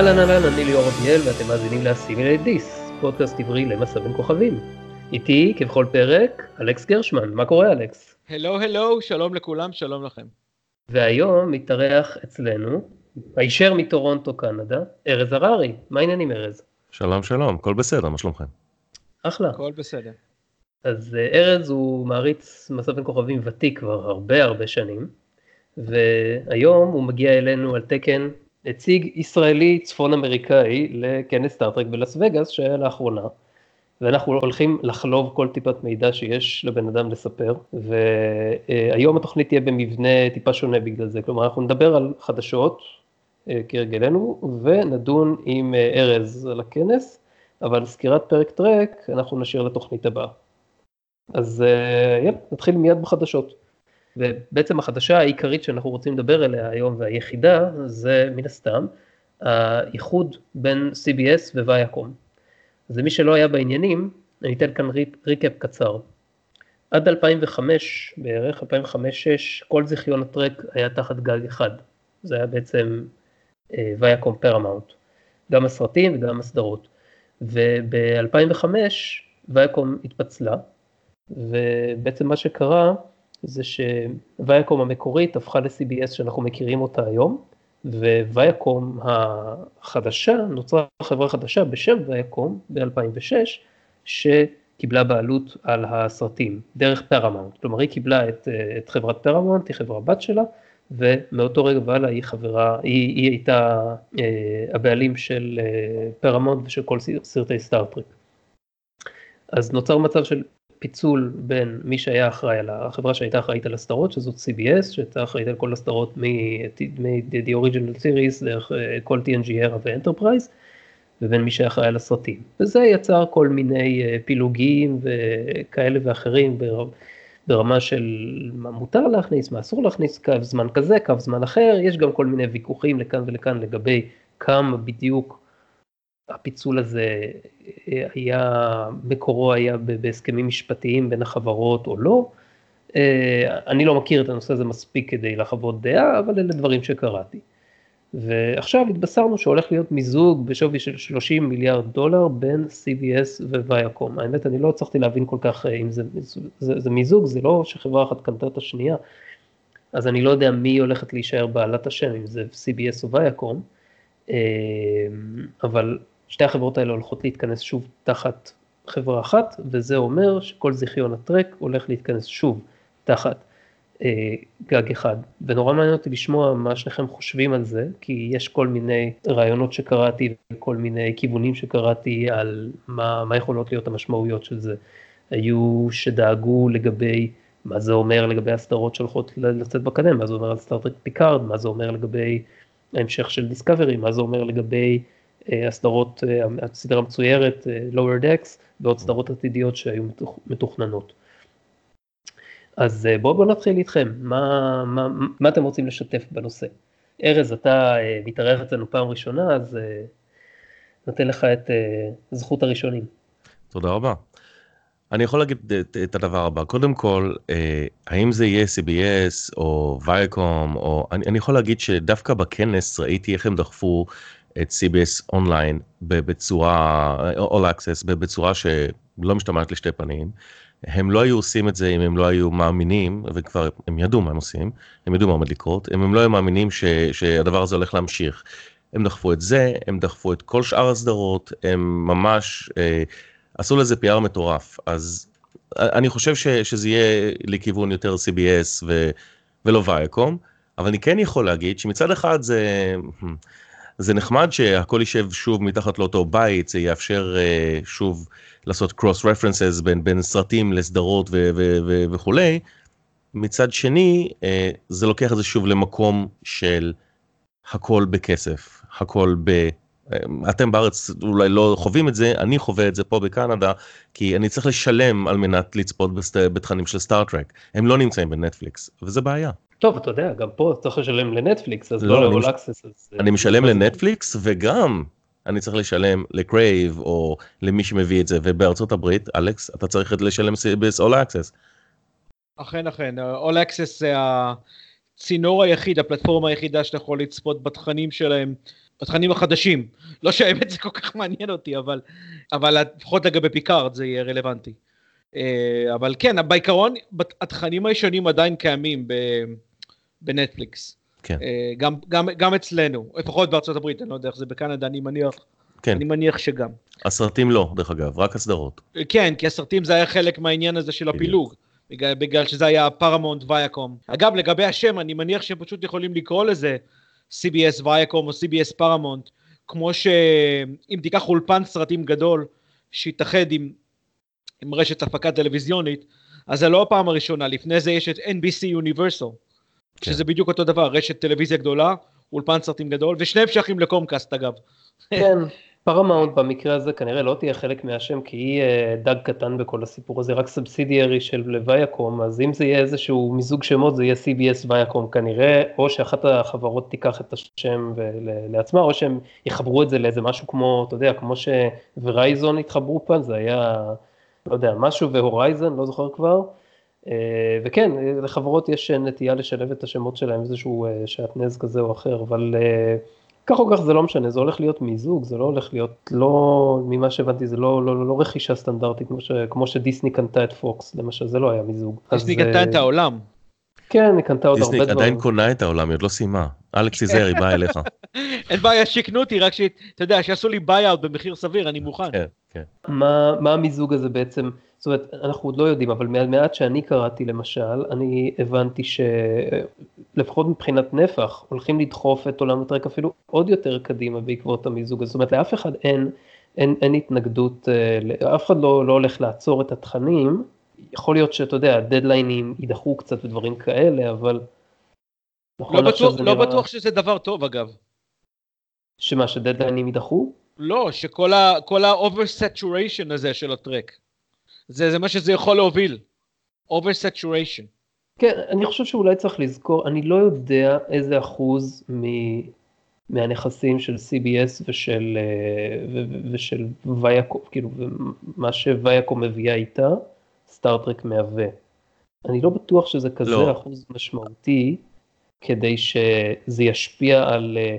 אהלן אהלן, אני ליאור אביאל ואתם מאזינים לאסימילי דיס, פודקאסט עברי למסע בין כוכבים. איתי, כבכל פרק, אלכס גרשמן. מה קורה אלכס? הלו הלו, שלום לכולם, שלום לכם. והיום מתארח אצלנו, הישר מטורונטו קנדה, ארז הררי. מה העניינים ארז? שלום שלום, הכל בסדר, מה שלומכם? אחלה. הכל בסדר. אז אה, ארז הוא מעריץ מסע בין כוכבים ותיק כבר הרבה הרבה שנים, והיום הוא מגיע אלינו על תקן נציג ישראלי צפון אמריקאי לכנס סטארטרק בלאס וגאס שהיה לאחרונה. ואנחנו הולכים לחלוב כל טיפת מידע שיש לבן אדם לספר, והיום התוכנית תהיה במבנה טיפה שונה בגלל זה, כלומר אנחנו נדבר על חדשות אה, כהרגלנו, ונדון עם אה, ארז על הכנס, אבל סקירת פרק טרק אנחנו נשאיר לתוכנית הבאה. אז אה, יאללה, נתחיל מיד בחדשות. ובעצם החדשה העיקרית שאנחנו רוצים לדבר עליה היום והיחידה זה מן הסתם האיחוד בין CBS וויאקום. אז למי שלא היה בעניינים, אני אתן כאן recap קצר. עד 2005 בערך, 2005-2006, כל זיכיון הטרק היה תחת גג אחד. זה היה בעצם ויאקום uh, פרמאונט, גם הסרטים וגם הסדרות. וב-2005 ויאקום התפצלה, ובעצם מה שקרה זה שוויאקום המקורית הפכה ל-CBS שאנחנו מכירים אותה היום, וויאקום החדשה, נוצרה חברה חדשה בשם ויאקום ב-2006, שקיבלה בעלות על הסרטים, דרך פרמאונט. כלומר, היא קיבלה את, את חברת פרמאונט, היא חברה בת שלה, ומאותו רגע והלאה היא חברה, היא, היא הייתה אה, הבעלים של אה, פרמאונט ושל כל סרטי סטארטריק. אז נוצר מצב של פיצול בין מי שהיה אחראי על החברה שהייתה אחראית על הסדרות, שזאת CBS, שהייתה אחראית על כל הסדרות מ-The Original Series דרך אה, כל TNG Era ואנטרפרייז, ובין מי שאחראי על הסרטים. וזה יצר כל מיני אה, פילוגים וכאלה ואחרים ברמה של מה מותר להכניס, מה אסור להכניס, קו זמן כזה, קו זמן אחר, יש גם כל מיני ויכוחים לכאן ולכאן לגבי כמה בדיוק הפיצול הזה אה, היה, מקורו היה בהסכמים משפטיים בין החברות או לא. אה, אני לא מכיר את הנושא הזה מספיק כדי לחוות דעה, אבל אלה דברים שקראתי. ועכשיו התבשרנו שהולך להיות מיזוג בשווי של 30 מיליארד דולר בין CBS וויאקום. האמת, אני לא הצלחתי להבין כל כך אה, אם זה, זה, זה מיזוג, זה לא שחברה אחת קנתה את השנייה, אז אני לא יודע מי הולכת להישאר בעלת השם, אם זה CBS או ויאקום, אבל שתי החברות האלה הולכות להתכנס שוב תחת חברה אחת, וזה אומר שכל זיכיון הטרק הולך להתכנס שוב תחת אה, גג אחד. ונורא מעניין אותי לשמוע מה שניכם חושבים על זה, כי יש כל מיני רעיונות שקראתי וכל מיני כיוונים שקראתי על מה, מה יכולות להיות המשמעויות של זה. היו שדאגו לגבי מה זה אומר לגבי הסדרות שהולכות לצאת בקדם, מה זה אומר על סטארטרק פיקארד, מה זה אומר לגבי ההמשך של דיסקאברי, מה זה אומר לגבי הסדרות, אה, הסדרה המצוירת, אה, lower decks, ועוד סדרות עתידיות שהיו מתוכננות. אז בואו בוא נתחיל איתכם, מה, מה, מה אתם רוצים לשתף בנושא? ארז, אתה מתארח אצלנו פעם ראשונה, אז נותן לך את זכות הראשונים. תודה רבה. אני יכול להגיד את, את הדבר הבא, קודם כל, האם זה יהיה CBS או וייקום, או אני, אני יכול להגיד שדווקא בכנס ראיתי איך הם דחפו את CBS אונליין בצורה, All Access בצורה שלא משתמעת לשתי פנים. הם לא היו עושים את זה אם הם לא היו מאמינים, וכבר הם ידעו מה הם עושים, הם ידעו מה עומד לקרות, אם הם לא היו מאמינים ש, שהדבר הזה הולך להמשיך. הם דחפו את זה, הם דחפו את כל שאר הסדרות, הם ממש אה, עשו לזה PR מטורף. אז אני חושב ש, שזה יהיה לכיוון יותר CBS ו, ולא וייקום, אבל אני כן יכול להגיד שמצד אחד זה... זה נחמד שהכל יישב שוב מתחת לאותו בית, זה יאפשר uh, שוב לעשות cross references בין, בין סרטים לסדרות ו- ו- ו- וכולי. מצד שני, uh, זה לוקח את זה שוב למקום של הכל בכסף, הכל ב... Uh, אתם בארץ אולי לא חווים את זה, אני חווה את זה פה בקנדה, כי אני צריך לשלם על מנת לצפות בתכנים של סטארטרק. הם לא נמצאים בנטפליקס, וזה בעיה. טוב, אתה יודע, גם פה צריך לשלם לנטפליקס, אז לא ל-all access. אני משלם לנטפליקס וגם אני צריך לשלם לקרייב או למי שמביא את זה, ובארצות הברית, אלכס, אתה צריך לשלם ב-all access. אכן, אכן, All Access זה הצינור היחיד, הפלטפורמה היחידה שאתה יכול לצפות בתכנים שלהם התכנים החדשים. לא שהאמת זה כל כך מעניין אותי, אבל, אבל לפחות לגבי פיקארד זה יהיה רלוונטי. אה, אבל כן, בעיקרון, התכנים הישנים עדיין קיימים בנטפליקס. כן. אה, גם, גם, גם אצלנו, לפחות בארצות הברית, אני לא יודע איך זה בקנדה, אני מניח, כן. אני מניח שגם. הסרטים לא, דרך אגב, רק הסדרות. כן, כי הסרטים זה היה חלק מהעניין הזה של הפילוג. בגלל, בגלל שזה היה פרמאונט ויאקום. אגב, לגבי השם, אני מניח שהם פשוט יכולים לקרוא לזה CBS ויאקום או CBS פרמונט, כמו שאם תיקח אולפן סרטים גדול שהתאחד עם, עם רשת הפקה טלוויזיונית, אז זה לא הפעם הראשונה, לפני זה יש את NBC Universal, כן. שזה בדיוק אותו דבר, רשת טלוויזיה גדולה, אולפן סרטים גדול, ושניהם שייכים לקומקאסט אגב. כן, פרמאונט במקרה הזה כנראה לא תהיה חלק מהשם, כי היא אה, דג קטן בכל הסיפור הזה, רק subsidiary של ויאקום, אז אם זה יהיה איזשהו מיזוג שמות, זה יהיה CBS ויאקום כנראה, או שאחת החברות תיקח את השם לעצמה, או שהם יחברו את זה לאיזה משהו כמו, אתה יודע, כמו שוורייזן התחברו פעם, זה היה, לא יודע, משהו והורייזן, לא זוכר כבר. אה, וכן, לחברות יש נטייה לשלב את השמות שלהם, איזשהו אה, שעטנז כזה או אחר, אבל... כך או כך זה לא משנה, זה הולך להיות מיזוג, זה לא הולך להיות, לא, ממה שהבנתי זה לא, לא, לא, לא רכישה סטנדרטית, כמו, ש, כמו שדיסני קנתה את פוקס, למשל, זה לא היה מיזוג. דיסני קנתה את העולם. כן, היא קנתה עוד הרבה דברים. דיסני עדיין קונה את העולם, היא עוד לא סיימה. אלכס עזרי בא אליך. אין בעיה, שיקנו אותי, רק שאתה יודע, שיעשו לי buyout במחיר סביר, אני מוכן. כן, כן. מה, מה המיזוג הזה בעצם, זאת אומרת, אנחנו עוד לא יודעים, אבל מהמעט שאני קראתי למשל, אני הבנתי שלפחות מבחינת נפח, הולכים לדחוף את עולם הטרק אפילו עוד יותר קדימה בעקבות המיזוג הזה. זאת אומרת, לאף אחד אין, אין, אין התנגדות, אה, אף אחד לא, לא הולך לעצור את התכנים. יכול להיות שאתה יודע, הדדליינים יידחו קצת ודברים כאלה, אבל... נכון לא, בטוח, לא נראה... בטוח שזה דבר טוב אגב. שמה, שדדליינים יידחו? לא, שכל ה-over-saturation הזה של הטרק. זה, זה מה שזה יכול להוביל. over-saturation. כן, אני חושב שאולי צריך לזכור, אני לא יודע איזה אחוז מ... מהנכסים של CBS ושל, אה, ו, ושל ויאקום, כאילו, מה שוויאקום מביאה איתה, סטארטרק מהווה. אני לא בטוח שזה כזה לא. אחוז משמעותי, כדי שזה ישפיע על... אה,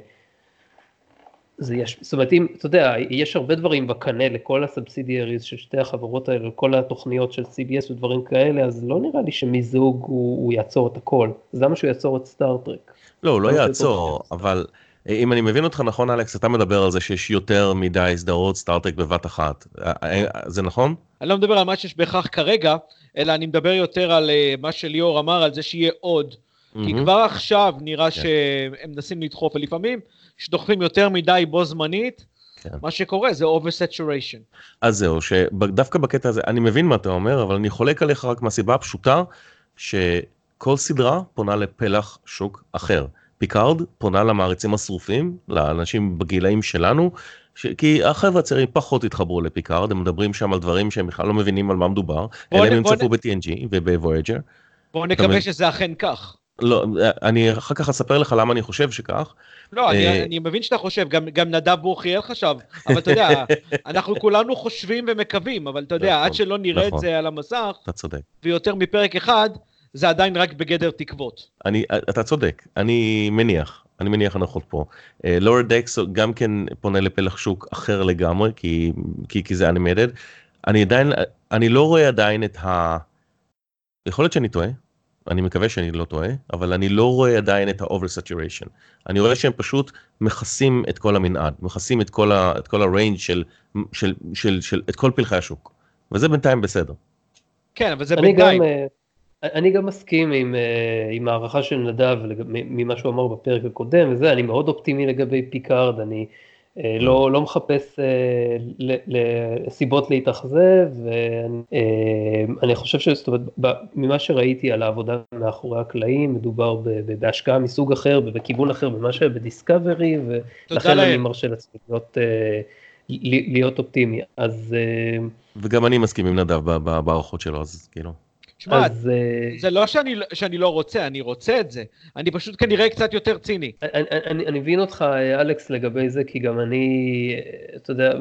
זה יש, זאת אומרת, אם, אתה יודע, יש הרבה דברים בקנה לכל הסובסידיאריז של שתי החברות האלה, לכל התוכניות של CBS ודברים כאלה, אז לא נראה לי שמיזוג הוא, הוא יעצור את הכל. אז למה שהוא יעצור את סטארטרק? לא, הוא לא יעצור, אבל אה, אם אני מבין אותך נכון, אלכס, אתה מדבר על זה שיש יותר מדי סדרות סטארטק בבת אחת. אה, אה, זה נכון? אני לא מדבר על מה שיש בהכרח כרגע, אלא אני מדבר יותר על מה שליאור אמר, על זה שיהיה עוד. כי כבר עכשיו נראה כן. שהם מנסים לדחוף, ולפעמים שדוחפים יותר מדי בו זמנית, כן. מה שקורה זה over-saturation. אז זהו, שדווקא בקטע הזה, אני מבין מה אתה אומר, אבל אני חולק עליך רק מהסיבה הפשוטה, שכל סדרה פונה לפלח שוק אחר. פיקארד פונה למעריצים השרופים, לאנשים בגילאים שלנו, ש... כי החבר'ה הצעירים פחות התחברו לפיקארד, הם מדברים שם על דברים שהם בכלל לא מבינים על מה מדובר, אם הם צפו ב-TNG וב-Voyager. בואו נקווה שזה אכן כך. לא, אני אחר כך אספר לך למה אני חושב שכך. לא, אני, אה, אני מבין שאתה חושב, גם, גם נדב בוכיאל חשב, אבל אתה יודע, אנחנו כולנו חושבים ומקווים, אבל אתה יודע, נכון, עד שלא נראה נכון, את זה על המסך, אתה צודק. ויותר מפרק אחד, זה עדיין רק בגדר תקוות. אני, אתה צודק, אני מניח, אני מניח הנחות פה. לואר uh, דקס גם כן פונה לפלח שוק אחר לגמרי, כי, כי, כי זה אנימטד. אני עדיין, אני לא רואה עדיין את ה... יכול להיות שאני טועה, אני מקווה שאני לא טועה, אבל אני לא רואה עדיין את ה-over-saturation. אני רואה שהם פשוט מכסים את כל המנעד, מכסים את כל, ה, את כל הריינג' של, של, של, של, של, את כל פלחי השוק. וזה בינתיים בסדר. כן, אבל זה בינתיים. גם, אה, אני גם מסכים עם, אה, עם הערכה של נדב ממה שהוא אמר בפרק הקודם, וזה, אני מאוד אופטימי לגבי פיקארד, אני לא, לא מחפש סיבות להתאכזב, ואני חושב שזאת אומרת, ממה שראיתי על העבודה מאחורי הקלעים, מדובר בהשקעה מסוג אחר, בכיוון אחר ממה שהיה בדיסקאברי, ולכן אני מרשה לעצמי להיות, להיות אופטימי. אז... וגם אני מסכים עם נדב בהערכות שלו, אז כאילו. תשמע, אז... אה, זה לא שאני, שאני לא רוצה, אני רוצה את זה. אני פשוט כנראה קצת יותר ציני. אני, אני, אני מבין אותך, אלכס, לגבי זה, כי גם אני, אתה יודע,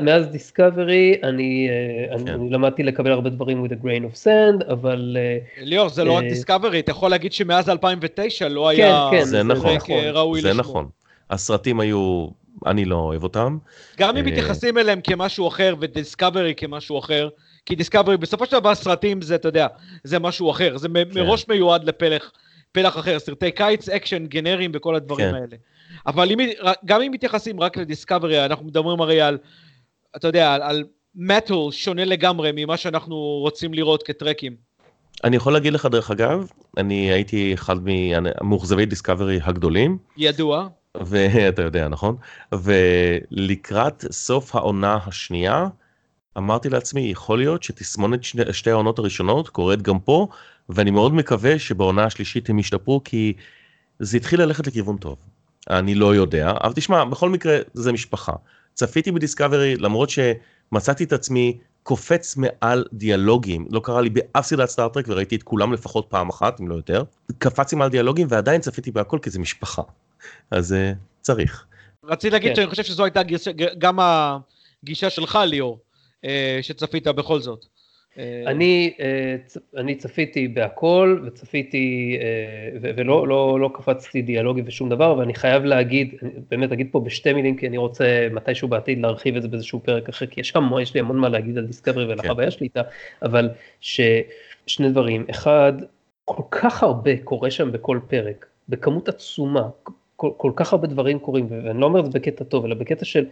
מאז דיסקאברי, אני, אה, כן. אני, אני למדתי לקבל הרבה דברים with a grain of sand, אבל... אה, ליאור, זה לא רק דיסקאברי, אתה יכול להגיד שמאז 2009 לא היה... כן, כן, זה נכון, ראוי זה נכון. הסרטים היו, אני לא אוהב אותם. גם אם אה, מתייחסים אליהם כמשהו אחר ודיסקאברי כמשהו אחר, כי דיסקאברי בסופו של דבר סרטים זה, אתה יודע, זה משהו אחר, זה מ- כן. מראש מיועד לפלח פלח אחר, סרטי קיץ, אקשן, גנריים וכל הדברים כן. האלה. אבל אם, גם אם מתייחסים רק לדיסקאברי, אנחנו מדברים הרי על, אתה יודע, על, על מתאר שונה לגמרי ממה שאנחנו רוצים לראות כטרקים. אני יכול להגיד לך דרך אגב, אני הייתי אחד ממאוכזבי דיסקאברי הגדולים, ידוע. ואתה יודע נכון? ולקראת סוף העונה השנייה, אמרתי לעצמי, יכול להיות שתסמונת שני, שתי העונות הראשונות קורית גם פה, ואני מאוד מקווה שבעונה השלישית הם ישתפרו, כי זה התחיל ללכת לכיוון טוב. אני לא יודע, אבל תשמע, בכל מקרה זה משפחה. צפיתי בדיסקאברי למרות שמצאתי את עצמי קופץ מעל דיאלוגים, לא קרה לי באף סדרת סטארט-טרק וראיתי את כולם לפחות פעם אחת, אם לא יותר. קפצתי מעל דיאלוגים ועדיין צפיתי בהכל כי זה משפחה. אז uh, צריך. רציתי להגיד כן. שאני חושב שזו הייתה גישה, גם הגישה שלך, ליאור, אה, שצפית בכל זאת. אה, אני, אה, אני צפיתי בהכל וצפיתי אה, ולא לא, לא קפצתי דיאלוגי ושום דבר ואני חייב להגיד, באמת אגיד פה בשתי מילים כי אני רוצה מתישהו בעתיד להרחיב את זה באיזשהו פרק אחר כי יש, המון, יש לי המון מה להגיד על דיסקאברי ועל כן. החוויה שלי איתה, אבל ששני דברים, אחד, כל כך הרבה קורה שם בכל פרק, בכמות עצומה, כל, כל כך הרבה דברים קורים ואני לא אומר את זה בקטע טוב אלא בקטע של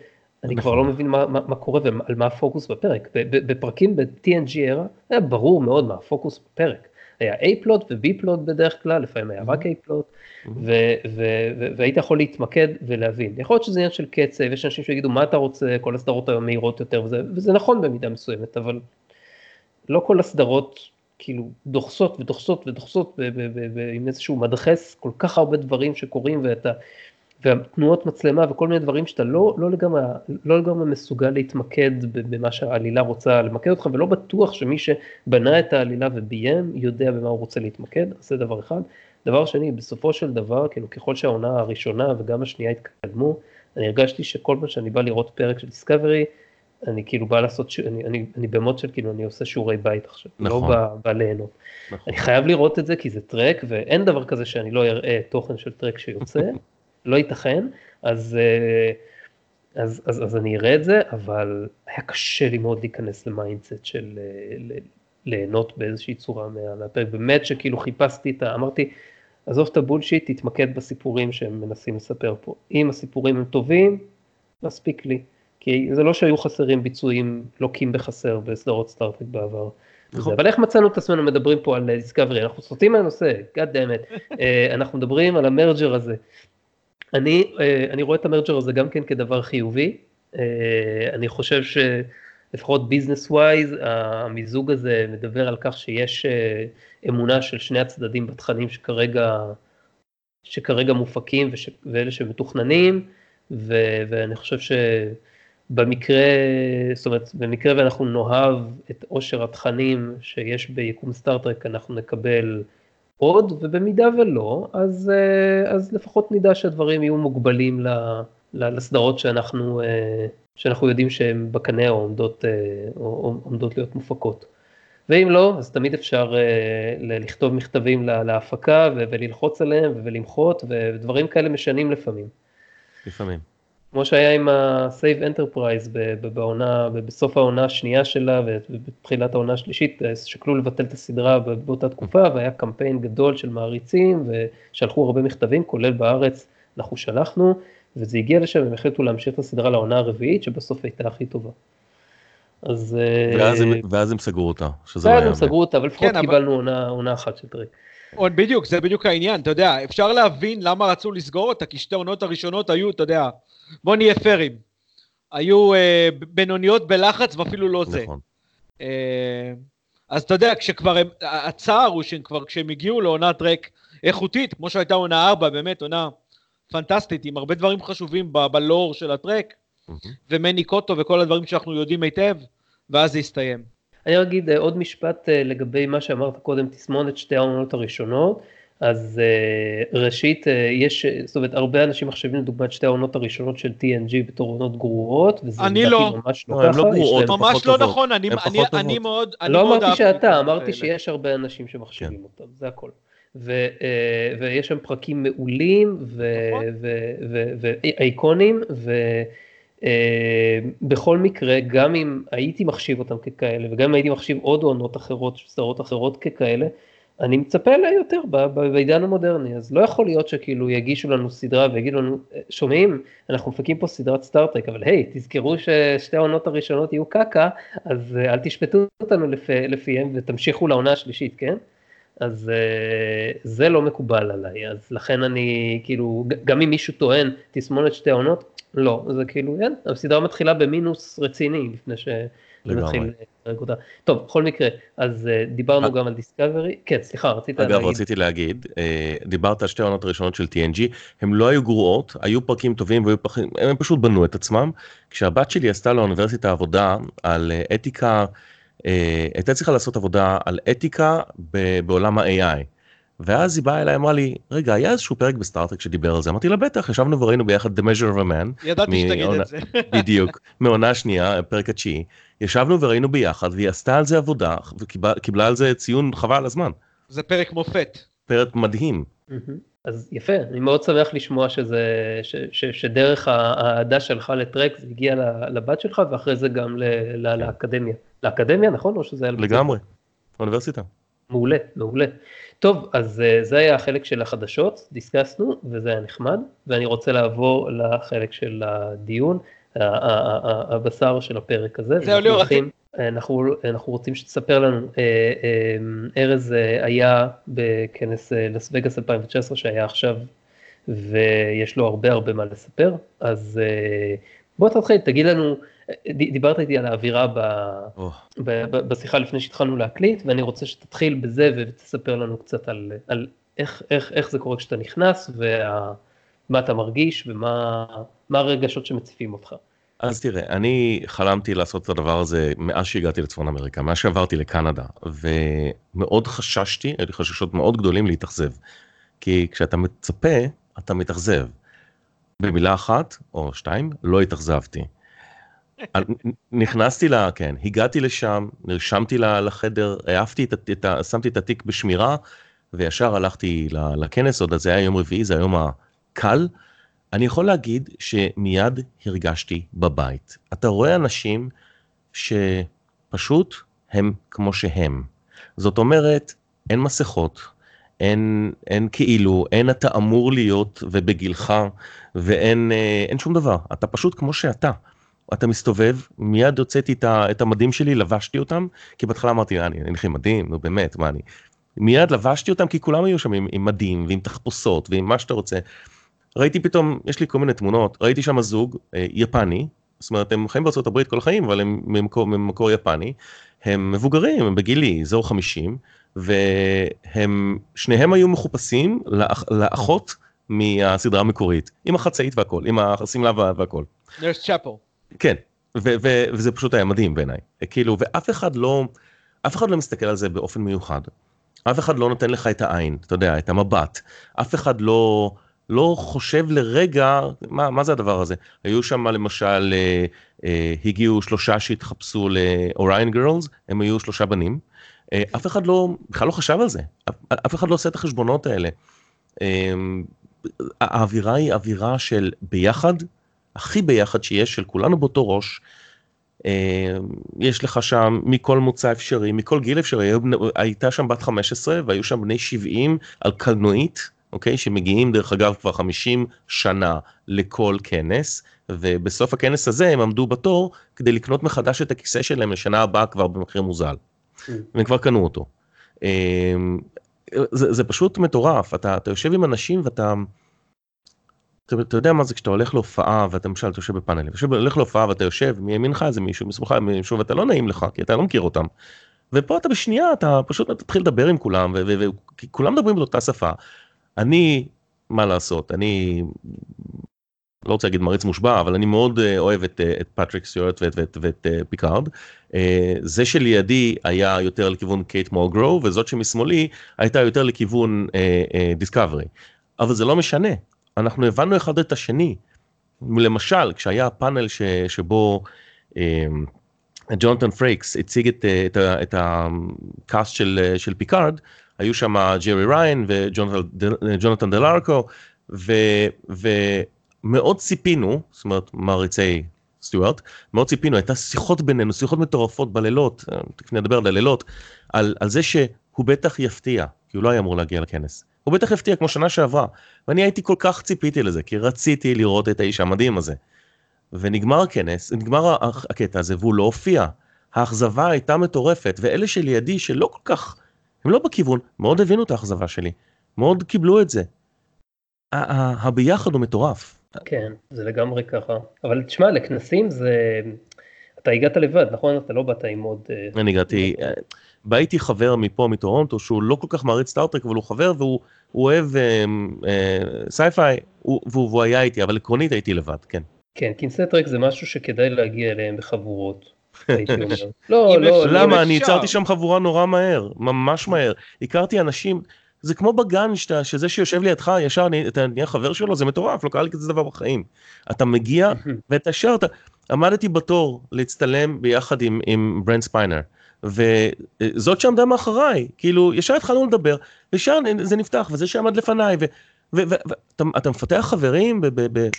אני נכון. כבר לא מבין מה, מה, מה קורה ועל מה הפוקוס בפרק. בפרקים ב-TNG era היה ברור מאוד מה הפוקוס בפרק. היה A-פלוט ו-B-פלוט בדרך כלל, לפעמים היה רק A-פלוט, ו- ו- ו- והיית יכול להתמקד ולהבין. יכול להיות שזה עניין של קצב, יש אנשים שיגידו מה אתה רוצה, כל הסדרות היום מהירות יותר, וזה, וזה נכון במידה מסוימת, אבל לא כל הסדרות כאילו דוחסות ודוחסות ודוחסות עם איזשהו מדחס כל כך הרבה דברים שקורים ואתה, והתנועות מצלמה וכל מיני דברים שאתה לא, לא, לגמרי, לא לגמרי מסוגל להתמקד במה שהעלילה רוצה למקד אותך ולא בטוח שמי שבנה את העלילה וביים יודע במה הוא רוצה להתמקד, אז זה דבר אחד. דבר שני, בסופו של דבר, כאילו ככל שהעונה הראשונה וגם השנייה התקדמו, אני הרגשתי שכל פעם שאני בא לראות פרק של דיסקאברי, אני כאילו בא לעשות, ש... אני, אני, אני במוד של כאילו אני עושה שיעורי בית עכשיו, נכון. לא בא, בא ליהנות. נכון. אני חייב לראות את זה כי זה טרק ואין דבר כזה שאני לא אראה תוכן של טרק שיוצא, לא ייתכן, אז, אה, אז, אז, אז אני אראה את זה, אבל היה קשה לי מאוד להיכנס ל mindset של אה, ליהנות באיזושהי צורה מה- מהפרק, באמת שכאילו חיפשתי את ה... אמרתי, עזוב את ה bullshit, תתמקד בסיפורים שהם מנסים לספר פה. אם הסיפורים הם טובים, מספיק לי. כי זה לא שהיו חסרים ביצועים לוקים בחסר בסדרות סטאר טרק בעבר. נכון. אבל איך מצאנו את עצמנו מדברים פה על דיסקאברי, אנחנו סוטים מהנושא, God damn it, אה, אנחנו מדברים על ה merger הזה. אני, אה, אני רואה את ה merger הזה גם כן כדבר חיובי, אה, אני חושב שלפחות business wise, המיזוג הזה מדבר על כך שיש אה, אמונה של שני הצדדים בתכנים שכרגע, שכרגע מופקים וש, ואלה שמתוכננים, ו, ואני חושב שבמקרה, זאת אומרת, במקרה ואנחנו נאהב את עושר התכנים שיש ביקום סטארט-טרק, אנחנו נקבל עוד, ובמידה ולא, אז, אה, אז לפחות נדע שהדברים יהיו מוגבלים לסדרות שאנחנו, אה, שאנחנו יודעים שהן בקנה או עומדות, אה, או, עומדות להיות מופקות. ואם לא, אז תמיד אפשר לכתוב מכתבים לה- להפקה וללחוץ עליהם ולמחות, ודברים כאלה משנים לפעמים. לפעמים. כמו שהיה עם ה-Save Enterprise בעונה, בסוף העונה השנייה שלה ובתחילת העונה השלישית, אה, שקלו לבטל את הסדרה ב- באותה תקופה, והיה קמפיין גדול של מעריצים, ושלחו הרבה מכתבים, כולל בארץ, אנחנו שלחנו, וזה הגיע לשם, הם החליטו להמשיך את הסדרה לעונה הרביעית, שבסוף הייתה הכי טובה. אז... אה, ואז הם, ואז הם סגרו אותה, שזה לא ואז היה הם הרבה. סגרו אותה, אבל לפחות כן, אבל- קיבלנו עונה- עונה אחת של פרק. עוד בדיוק, זה בדיוק העניין, אתה יודע, אפשר להבין למה רצו לסגור אותה, כי שתי העונות הראשונות היו, אתה יודע, בוא נהיה פיירים. היו אה, בינוניות בלחץ ואפילו לא זה. נכון. אה, אז אתה יודע, כשכבר הם, הצער הוא שכבר כשהם הגיעו לעונת ריק איכותית, כמו שהייתה עונה 4, באמת עונה פנטסטית, עם הרבה דברים חשובים ב- בלור של הטרק, מהמם. ומני קוטו וכל הדברים שאנחנו יודעים היטב, ואז זה הסתיים. אני אגיד אה, עוד משפט אה, לגבי מה שאמרת קודם, תסמונת שתי העונות הראשונות. אז אה, ראשית, יש, זאת אומרת, הרבה אנשים מחשבים לדוגמת שתי העונות הראשונות של TNG בתור עונות גרועות, וזה אני לדעתי לא. ממש לא, לא הן ככה. לא יש גרועות, ממש לא. נכון, אני, אני, אני. מאוד, אני לא מאוד אמרתי שאתה, אמרתי. שיש הרבה אנשים שמחשיבים אותם, זה הכל. ו, ויש שם פרקים מעולים ואייקונים, נכון. אה, מקרה, גם אם הייתי מחשיב אותם ככאלה, וגם אם הייתי מחשיב עוד עונות אחרות, סדרות אחרות ככאלה, אני מצפה לה יותר בעידן המודרני, אז לא יכול להיות שכאילו יגישו לנו סדרה ויגידו לנו, שומעים, אנחנו מפקים פה סדרת סטארט-טק, אבל היי, תזכרו ששתי העונות הראשונות יהיו קקה, אז אל תשפטו אותנו לפי, לפיהם ותמשיכו לעונה השלישית, כן? אז זה לא מקובל עליי, אז לכן אני כאילו, גם אם מישהו טוען תסמונת שתי העונות, לא, זה כאילו, כן, הסדרה מתחילה במינוס רציני לפני ש... מתחיל לפרק אותה. טוב, בכל מקרה, אז uh, דיברנו גם על דיסקאברי, כן, סליחה, רצית להגיד. אגב, רציתי להגיד, uh, דיברת על שתי העונות הראשונות של TNG, הן לא היו גרועות, היו פרקים טובים והיו פרקים, הם פשוט בנו את עצמם. כשהבת שלי עשתה לאוניברסיטה עבודה על אתיקה, אה, הייתה צריכה לעשות עבודה על אתיקה בעולם ה-AI. ואז היא באה אליי, אמרה לי, רגע, היה איזשהו פרק בסטארט-טרק שדיבר על זה, אמרתי לה, בטח, ישבנו וראינו ביחד The Measure of a Man. ידעתי שתגיד את זה. בדיוק, מעונה שנייה, פרק התשיעי. ישבנו וראינו ביחד, והיא עשתה על זה עבודה, וקיבלה על זה ציון חבל על הזמן. זה פרק מופת. פרק מדהים. אז יפה, אני מאוד שמח לשמוע שזה, ש, ש, שדרך האהדה שלך לטרק זה הגיע לבת שלך, ואחרי זה גם ל, ל, לאקדמיה. לאקדמיה, נכון? או שזה היה... לגמרי, אוניברסיטה. מעולה, מעולה. טוב, אז אה, זה היה החלק של החדשות, דיסקסנו, וזה היה נחמד, ואני רוצה לעבור לחלק של הדיון, הבשר של הפרק הזה. זהו, ליאור. אנחנו, אנחנו רוצים שתספר לנו, אה, אה, ארז היה בכנס לס וגאס 2019 שהיה עכשיו, ויש לו הרבה הרבה מה לספר, אז בוא תתחיל, תגיד לנו, דיברת איתי על האווירה ב, oh. ב, ב, בשיחה לפני שהתחלנו להקליט, ואני רוצה שתתחיל בזה ותספר לנו קצת על, על איך, איך, איך זה קורה כשאתה נכנס, ומה אתה מרגיש, ומה הרגשות שמציפים אותך. אז תראה, אני חלמתי לעשות את הדבר הזה מאז שהגעתי לצפון אמריקה, מאז שעברתי לקנדה, ומאוד חששתי, היו לי חששות מאוד גדולים להתאכזב. כי כשאתה מצפה, אתה מתאכזב. במילה אחת, או שתיים, לא התאכזבתי. נכנסתי ל... כן, הגעתי לשם, נרשמתי לחדר, העפתי את, ה... שמתי את התיק בשמירה, וישר הלכתי לכנס, עוד זה היה יום רביעי, זה היום הקל. אני יכול להגיד שמיד הרגשתי בבית. אתה רואה אנשים שפשוט הם כמו שהם. זאת אומרת, אין מסכות, אין, אין כאילו, אין אתה אמור להיות ובגילך, ואין אה, שום דבר, אתה פשוט כמו שאתה. אתה מסתובב, מיד הוצאתי את המדים שלי, לבשתי אותם, כי בהתחלה אמרתי, אני אין לי מדים, נו באמת, מה אני... מיד לבשתי אותם כי כולם היו שם עם, עם מדים ועם תחפושות ועם מה שאתה רוצה. ראיתי פתאום, יש לי כל מיני תמונות, ראיתי שם זוג אה, יפני, זאת אומרת הם חיים בארצות הברית כל החיים, אבל הם ממקור, ממקור יפני, הם מבוגרים, הם בגילי, אזור 50, והם, שניהם היו מחופשים לאח, לאחות מהסדרה המקורית, עם החצאית והכל, עם השמלה והכל. נרס צ'אפל. כן, ו- ו- וזה פשוט היה מדהים בעיניי. כאילו, ואף אחד לא, אף אחד לא מסתכל על זה באופן מיוחד. אף אחד לא נותן לך את העין, אתה יודע, את המבט. אף אחד לא, לא חושב לרגע, מה, מה זה הדבר הזה? היו שם למשל, אה, אה, הגיעו שלושה שהתחפשו לאוריין גרלס, הם היו שלושה בנים. אה, אף אחד לא, בכלל לא חשב על זה. אף, אף אחד לא עושה את החשבונות האלה. אה, האווירה היא אווירה של ביחד, הכי ביחד שיש, של כולנו באותו ראש. אה, יש לך שם מכל מוצא אפשרי, מכל גיל אפשרי, הייתה שם בת 15 והיו שם בני 70 על קלנועית, אוקיי? שמגיעים דרך אגב כבר 50 שנה לכל כנס, ובסוף הכנס הזה הם עמדו בתור כדי לקנות מחדש את הכיסא שלהם לשנה הבאה כבר במחיר מוזל. Mm. והם כבר קנו אותו. אה, זה, זה פשוט מטורף, אתה, אתה יושב עם אנשים ואתה... אתה, יודע מה זה כשאתה הולך להופעה ואתה למשל אתה יושב בפאנלים, אתה הולך להופעה ואתה יושב מימינך איזה מישהו משמאלך מישהו ואתה לא נעים לך כי אתה לא מכיר אותם. ופה אתה בשנייה אתה פשוט תתחיל לדבר עם כולם וכולם מדברים באותה שפה. אני מה לעשות אני לא רוצה להגיד מעריץ מושבע אבל אני מאוד אה, אוהב את, אה, את פטריק סטיורט ואת, ואת, ואת אה, פיקארד. זה שלידי היה יותר לכיוון קייט מולגרו וזאת שמשמאלי הייתה יותר לכיוון דיסקאברי. אבל זה לא משנה אנחנו הבנו אחד את השני. למשל, כשהיה הפאנל ש, שבו אה, ג'ונתן פרייקס הציג את, את, את ה cast של, של פיקארד, היו שם ג'רי ריין וג'ונתן דלארקו, ומאוד ציפינו, זאת אומרת מעריצי סטיוארט, מאוד ציפינו, הייתה שיחות בינינו, שיחות מטורפות בלילות, תכף נדבר על הלילות, על, על זה שהוא בטח יפתיע, כי הוא לא היה אמור להגיע לכנס. הוא בטח יפתיע כמו שנה שעברה, ואני הייתי כל כך ציפיתי לזה, כי רציתי לראות את האיש המדהים הזה. ונגמר הכנס, נגמר הקטע הזה, והוא לא הופיע. האכזבה הייתה מטורפת, ואלה שלידי שלא כל כך, הם לא בכיוון, מאוד הבינו את האכזבה שלי, מאוד קיבלו את זה. הביחד הוא מטורף. כן, זה לגמרי ככה. אבל תשמע, לכנסים זה... אתה הגעת לבד, נכון? אתה לא באת עם עוד... אה, אני הגעתי, אה, בא איתי חבר מפה, מטורונטו, שהוא לא כל כך מעריץ סטארטרק, אבל הוא חבר והוא אוהב אה, sci-fi, והוא היה איתי, אבל עקרונית הייתי לבד, כן. כן, כנסי טרק זה משהו שכדאי להגיע אליהם בחבורות. לא, לא, למה? אני יצרתי שם חבורה נורא מהר, ממש מהר. הכרתי אנשים, זה כמו בגן, שאתה, שזה שיושב לידך, ישר אתה נהיה חבר שלו, זה מטורף, לא קרה לי כזה דבר בחיים. אתה מגיע, ואתה ישר, אתה, עמדתי בתור להצטלם ביחד עם, עם ברנט ספיינר. וזאת שעמדה מאחוריי, כאילו, ישר התחלנו לדבר, וישר זה נפתח, וזה שעמד לפניי, ואתה מפתח חברים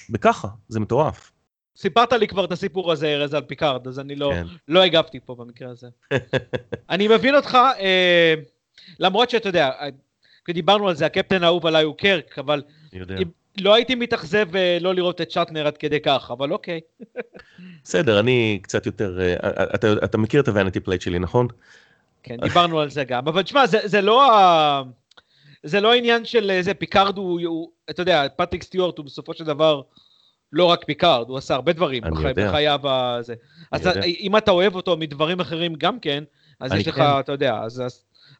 בככה, זה מטורף. סיפרת לי כבר את הסיפור הזה, ארז, על פיקארד, אז אני לא, כן. לא הגבתי פה במקרה הזה. אני מבין אותך, אה, למרות שאתה יודע, דיברנו על זה, הקפטן האהוב עליי הוא קירק, אבל אם, לא הייתי מתאכזב אה, לא לראות את שטנר עד כדי כך, אבל אוקיי. בסדר, אני קצת יותר, אה, אה, אתה, אתה מכיר את ה vanity plate שלי, נכון? כן, דיברנו על זה גם, אבל תשמע, זה, זה לא ה... זה לא העניין של איזה פיקארד הוא, הוא, אתה יודע, פטריק סטיוארט הוא בסופו של דבר לא רק פיקארד, הוא עשה הרבה דברים בחייו הזה. אז יודע. אם אתה אוהב אותו מדברים אחרים גם כן, אז יש כן. לך, אתה יודע, אז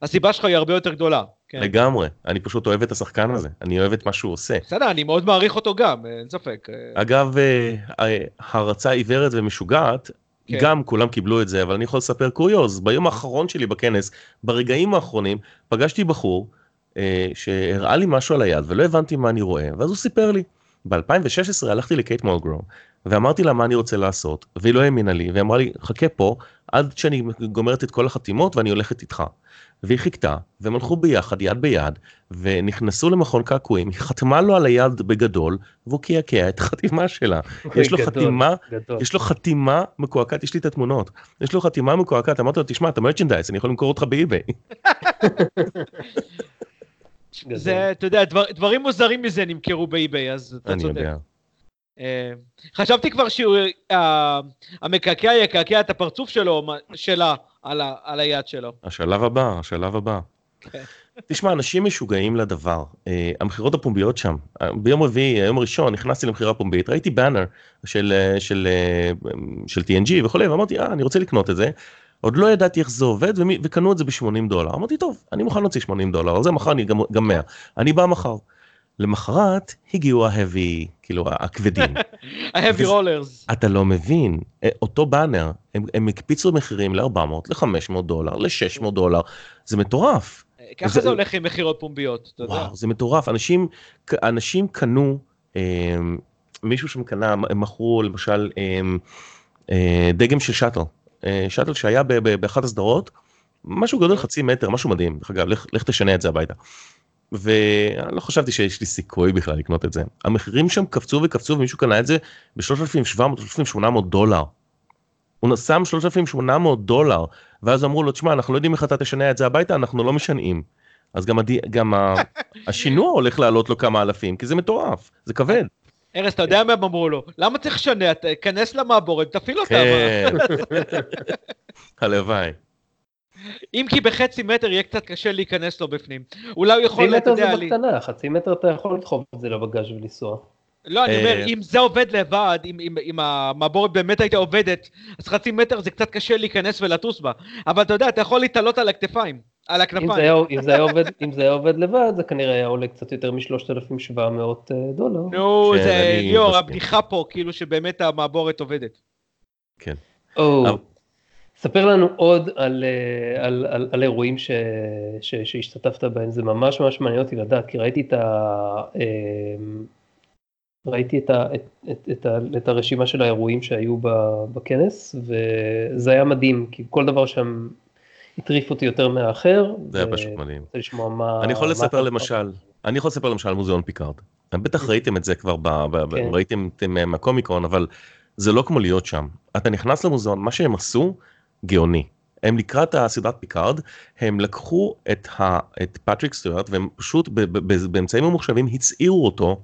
הסיבה שלך היא הרבה יותר גדולה. כן. לגמרי, אני פשוט אוהב את השחקן הזה, אני אוהב את מה שהוא עושה. בסדר, אני מאוד מעריך אותו גם, אין ספק. אגב, אה, ארז, האירועים המשוגעים, כן. גם כולם קיבלו את זה, אבל אני יכול לספר קוריוז, ביום האחרון שלי בכנס, ברגעים האחרונים, פגשתי בחור אה, שהראה לי משהו על היד ולא הבנתי מה אני רואה, ואז הוא סיפר לי. ב-2016 הלכתי לקייט מולגרום ואמרתי לה מה אני רוצה לעשות, והיא לא האמינה לי, והיא אמרה לי, חכה פה עד שאני גומרת את כל החתימות ואני הולכת איתך. והיא חיכתה, והם הלכו ביחד, יד ביד, ונכנסו למכון קעקועים, היא חתמה לו על היד בגדול, והוא קעקע את החתימה שלה. יש לו גדול, חתימה, גדול. יש לו חתימה מקועקעת, יש לי את התמונות, יש לו חתימה מקועקעת, אמרתי לו, תשמע, אתה מרצ'נדייס, אני יכול למכור אותך באי-ביי. זה, אתה יודע, דבר, דברים מוזרים מזה נמכרו באי-ביי, אז אתה צודק. אני יודע. אה, חשבתי כבר שהמקעקע יקעקע את הפרצוף שלו, שלה, על, ה, על היד שלו. השלב הבא, השלב הבא. כן. תשמע, אנשים משוגעים לדבר. Uh, המכירות הפומביות שם, uh, ביום רביעי, יום ראשון, נכנסתי למכירה פומבית, ראיתי באנר של, של, של TNG וכולי, ואמרתי, אה, אני רוצה לקנות את זה. עוד לא ידעתי איך זה עובד, ומי, וקנו את זה ב-80 דולר. אמרתי, טוב, אני מוכן להוציא 80 דולר, על זה מחר אני גם, גם 100. אני בא מחר. למחרת הגיעו ההבי, כאילו הכבדים. ההבי רולרס. אתה לא מבין, אה, אותו באנר, הם, הם הקפיצו מחירים ל-400, ל-500 דולר, ל-600 דולר, זה מטורף. אה, ככה זה, זה הולך עם מכירות פומביות, אתה יודע. וואו, זה מטורף, אנשים, אנשים קנו, אה, מישהו שם קנה, הם מכרו למשל אה, אה, דגם של שאטל, אה, שאטל שהיה באחת הסדרות, משהו גדול חצי מטר, משהו מדהים, דרך אגב, לך, לך תשנה את זה הביתה. ואני לא חשבתי שיש לי סיכוי בכלל לקנות את זה. המחירים שם קפצו וקפצו ומישהו קנה את זה ב-3,700-3,800 דולר. הוא שם 3,800 דולר ואז אמרו לו תשמע אנחנו לא יודעים איך אתה תשנע את זה הביתה אנחנו לא משנעים. אז גם, הד... גם ה... השינוע הולך לעלות לו כמה אלפים כי זה מטורף זה כבד. ארז אתה יודע מה הם אמרו לו למה צריך לשנע תיכנס למעבורת תפעיל אותה. כן. הלוואי. אם כי בחצי מטר יהיה קצת קשה להיכנס לו בפנים. אולי הוא יכול, אתה יודע... חצי מטר זה בקטנה, חצי מטר אתה יכול לדחוף את זה לבגז' ולנסוע. לא, אני אומר, אה, אם זה עובד לבד, אם, אם, אם המעבורת באמת הייתה עובדת, אז חצי מטר זה קצת קשה להיכנס ולטוס בה. אבל אתה יודע, אתה יכול להתעלות על הכתפיים, על הכנפיים. אם זה, היה, אם, זה עובד, אם זה היה עובד לבד, זה כנראה היה עולה קצת יותר מ-3,700 אה, דולר. נו, זה ליאור, הבדיחה פה, כאילו שבאמת המעבורת עובדת. כן. ספר לנו עוד על, אה, על, על, על אירועים ש, ש, שהשתתפת בהם, זה ממש ממש מעניין אותי לדעת, כי ראיתי את ה... אה, ראיתי את, ה, את, את, את, ה, את הרשימה של האירועים שהיו בכנס, וזה היה מדהים, כי כל דבר שם הטריף אותי יותר מהאחר. זה היה פשוט מדהים. מה... אני יכול לספר למשל, אני יכול לספר למשל על מוזיאון פיקארד. בטח ראיתם את זה כבר, ב, ב, כן. ראיתם את זה מהקומיקון, אבל זה לא כמו להיות שם. אתה נכנס למוזיאון, מה שהם עשו, גאוני. הם לקראת הסדרת פיקארד, הם לקחו את, ה, את פטריק סטוארט והם פשוט ב, ב, ב, באמצעים ממוחשבים הצעירו אותו,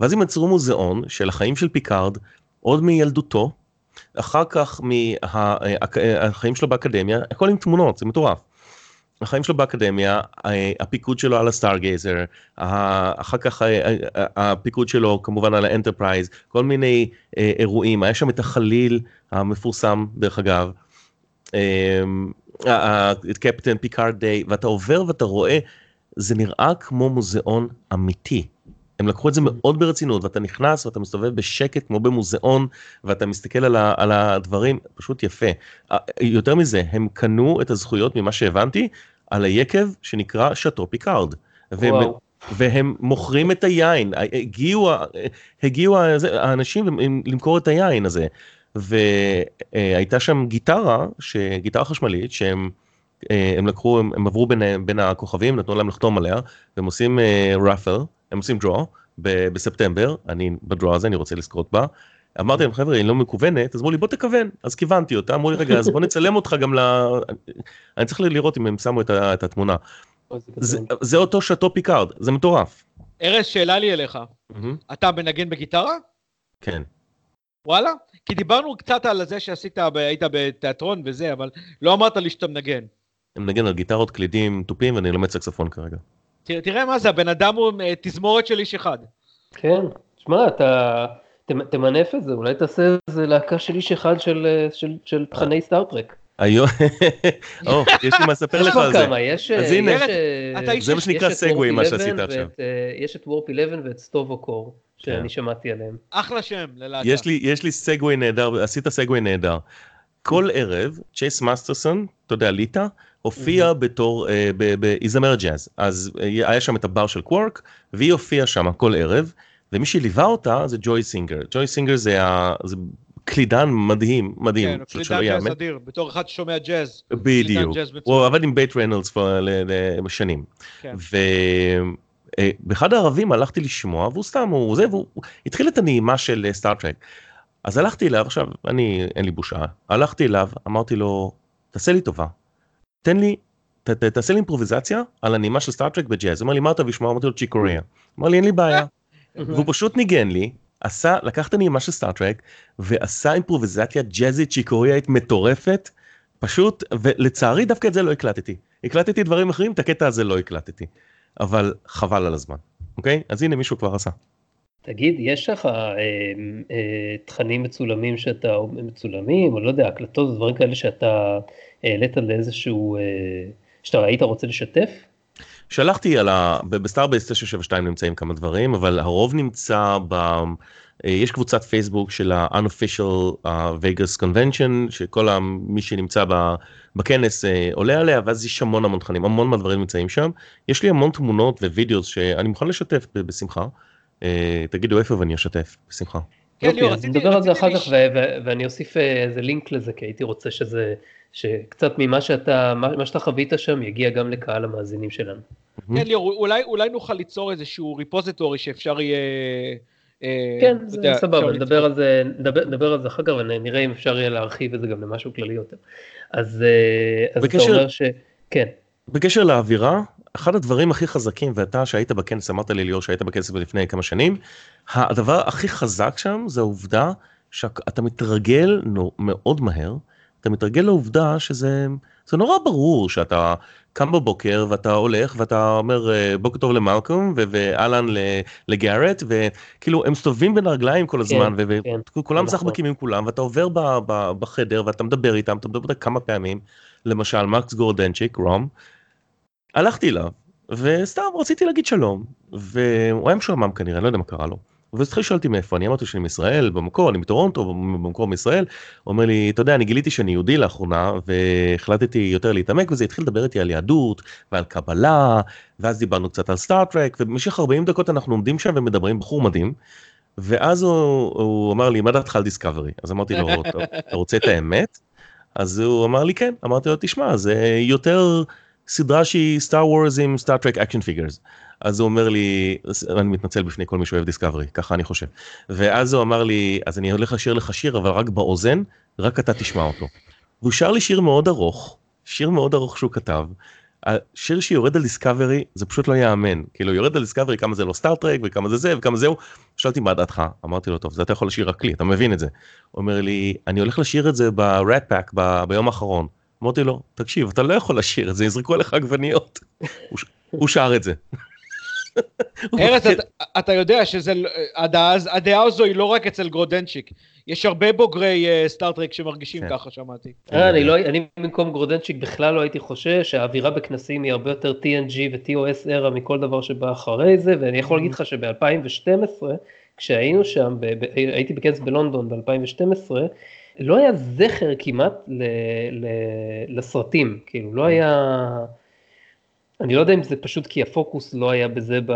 ואז הם יצרו מוזיאון של החיים של פיקארד עוד מילדותו, אחר כך מהחיים שלו באקדמיה, הכל עם תמונות, זה מטורף. החיים שלו באקדמיה, הפיקוד שלו על הסטארגייזר, אחר כך הפיקוד שלו כמובן על האנטרפרייז, כל מיני אה, אירועים, היה שם את החליל המפורסם דרך אגב, Captain Picard Day, ואתה עובר ואתה רואה, זה נראה כמו מוזיאון אמיתי. הם לקחו את זה מאוד ברצינות ואתה נכנס ואתה מסתובב בשקט כמו במוזיאון ואתה מסתכל על, ה, על הדברים פשוט יפה. יותר מזה הם קנו את הזכויות ממה שהבנתי על היקב שנקרא שאטו פיקארד. והם, והם מוכרים את היין הגיעו הגיעו האנשים למכור את היין הזה והייתה שם גיטרה גיטרה חשמלית שהם. הם לקחו הם, הם עברו בין, בין הכוכבים נתנו להם לחתום עליה והם עושים ראפל הם עושים דרו בספטמבר, אני בדרו הזה, אני רוצה לזכות בה. אמרתי להם חבר'ה היא לא מקוונת אז אמרו לי בוא תכוון אז כיוונתי אותה אמרו לי רגע אז בוא נצלם אותך גם ל... אני צריך לראות אם הם שמו את, ה... את התמונה. זה, זה אותו שאטו פיקארד זה מטורף. ארז שאלה לי אליך אתה מנגן בגיטרה? כן. וואלה? כי דיברנו קצת על זה שעשית היית בתיאטרון וזה אבל לא אמרת לי שאתה מנגן. אני מנגן על גיטרות קלידים תופים ואני לומד סקספון כרגע. תראה, תראה מה זה, הבן אדם הוא אה, תזמורת של איש אחד. כן, שמע, אתה תמנף את זה, אולי תעשה איזה להקה של איש אחד של, אה, של, של תכני סטארטרק. היום, או, יש לי מה לספר לך על זה. יש אז הנה, זה מה שנקרא segue מה שעשית עכשיו. יש את וורפ 11 ואת סטובו קור, שאני שמעתי עליהם. אחלה שם ללהקה. יש לי segue נהדר, עשית segue נהדר. כל ערב, צ'ייס מאסטרסון, אתה יודע, ליטה, הופיעה בתור, אה, כזמרת ג'אז. אז אה, היה שם את הבר של קוורק, והיא הופיעה שם כל ערב, ומי שליווה אותה זה ג'וי סינגר. ג'וי סינגר זה, ה, זה קלידן מדהים, מדהים. כן, קלידן ג'אז אדיר, בתור אחד ששומע ג'אז. בדיוק. הוא עבד עם ברט ריינולדס שנים. אה, הערבים הלכתי לשמוע, והוא סתם, הוא זה, והוא התחיל את הנעימה של סטאר-טרק. אז הלכתי אליו, עכשיו, אני, אין לי בושה, הלכתי אליו, אמרתי לו, תעשה לי טובה, תן לי, ת, ת, תעשה לי אימפרוביזציה על הנעימה של סטאר-טרק בג'אז. הוא אמר לי, מה אתה שומע? אמרתי לו, צ'יק קוריאה. אמר לי, אין לי בעיה. והוא פשוט ניגן לי, עשה, לקח את הנעימה של סטארט-טרק, ועשה אימפרוביזציה ג'אזית צ'יקוריאית מטורפת, פשוט, ולצערי דווקא את זה לא הקלטתי. הקלטתי דברים אחרים, את הקטע הזה לא הקלטתי. אבל חבל על הזמן, אוקיי? אז הנה מישהו כבר עשה. תגיד, יש לך אה, אה, תכנים מצולמים שאתה, מצולמים, או לא יודע, הקלטות, דברים כאלה שאתה העלית לאיזשהו, אה, שאתה היית רוצה לשתף? שלחתי על ה... בסטארבייס 972 נמצאים כמה דברים, אבל הרוב נמצא ב... אה, יש קבוצת פייסבוק של ה-unofficial uh, Vegas convention, שכל מי שנמצא בכנס אה, עולה עליה, ואז יש המון המון תכנים, המון מהדברים נמצאים שם. יש לי המון תמונות ווידאו שאני מוכן לשתף בשמחה. אה, תגידו איפה ואני אשתף, בשמחה. כן, ליאור, רציתי... נדבר על זה אחר כך ואני אוסיף איזה לינק לזה, כי הייתי רוצה שזה... שקצת ממה שאתה, מה שאתה חווית שם יגיע גם לקהל המאזינים שלנו. כן ליאור, אולי, אולי נוכל ליצור איזשהו ריפוזיטורי שאפשר יהיה... אה, כן, זה יודע, סבבה, נדבר על זה, נדבר, נדבר על זה אחר כך ונראה אם אפשר יהיה להרחיב את זה גם למשהו כללי יותר. אז, אה, אז בקשר, אתה אומר ש... כן. בקשר לאווירה, אחד הדברים הכי חזקים, ואתה שהיית בכנס, אמרת לי ליאור שהיית בכנס לפני כמה שנים, הדבר הכי חזק שם זה העובדה שאתה מתרגל מאוד מהר אתה מתרגל לעובדה שזה זה נורא ברור שאתה קם בבוקר ואתה הולך ואתה אומר אה, בוקר טוב למלקום ואהלן לגארט וכאילו הם מסתובבים בין הרגליים כל הזמן כן, וכולם כן, משחקים עם כולם ואתה עובר בחדר ואתה מדבר איתם אתה מדבר כמה פעמים למשל מקס גורדנצ'יק רום. הלכתי אליו וסתם רציתי להגיד שלום והוא היה משועמם כנראה לא יודע מה קרה לו. התחיל לשאול אותי מאיפה אני אמרתי שאני מישראל במקור אני מטורונטו במקור מישראל. הוא אומר לי אתה יודע אני גיליתי שאני יהודי לאחרונה והחלטתי יותר להתעמק וזה התחיל לדבר איתי על יהדות ועל קבלה ואז דיברנו קצת על סטארט-טרק ובמשך 40 דקות אנחנו עומדים שם ומדברים בחור מדהים. ואז הוא, הוא אמר לי, מה דעתך על דיסקאברי? אז אמרתי לו, אתה רוצה את האמת? אז הוא אמר לי כן, אמרתי לו, תשמע, זה יותר סדרה שהיא סטאר וורז עם סטאר טרק action figures. אז הוא אומר לי, אני מתנצל בפני כל מי שאוהב דיסקאברי, ככה אני חושב. ואז הוא אמר לי, אז אני הולך לשיר לך שיר, אבל רק באוזן, רק אתה תשמע אותו. והוא שר לי שיר מאוד ארוך, שיר מאוד ארוך שהוא כתב, השיר שיורד על דיסקאברי זה פשוט לא יאמן כאילו יורד על דיסקאברי כמה זה לא סטארטרק וכמה זה זה וכמה זהו. שאלתי מה דעתך אמרתי לו טוב זה אתה יכול לשיר רק לי אתה מבין את זה. הוא אומר לי אני הולך לשיר את זה ב Rat Pack ביום האחרון. אמרתי לו תקשיב אתה לא יכול לשיר את זה יזרקו עליך עגבניות. הוא שר את זה. ארז אתה יודע שזה הדעה הזו היא לא רק אצל גרודנצ'יק יש הרבה בוגרי סטארטרק uh, שמרגישים כן. ככה, שמעתי. אה, אני, לא, אני במקום גרודנצ'יק בכלל לא הייתי חושש, שהאווירה בכנסים היא הרבה יותר TNG ו-TOS era מכל דבר שבא אחרי זה, ואני יכול להגיד לך שב-2012, כשהיינו שם, הייתי בכנס בלונדון ב-2012, לא היה זכר כמעט לסרטים, כאילו, לא היה... אני לא יודע אם זה פשוט כי הפוקוס לא היה בזה ב,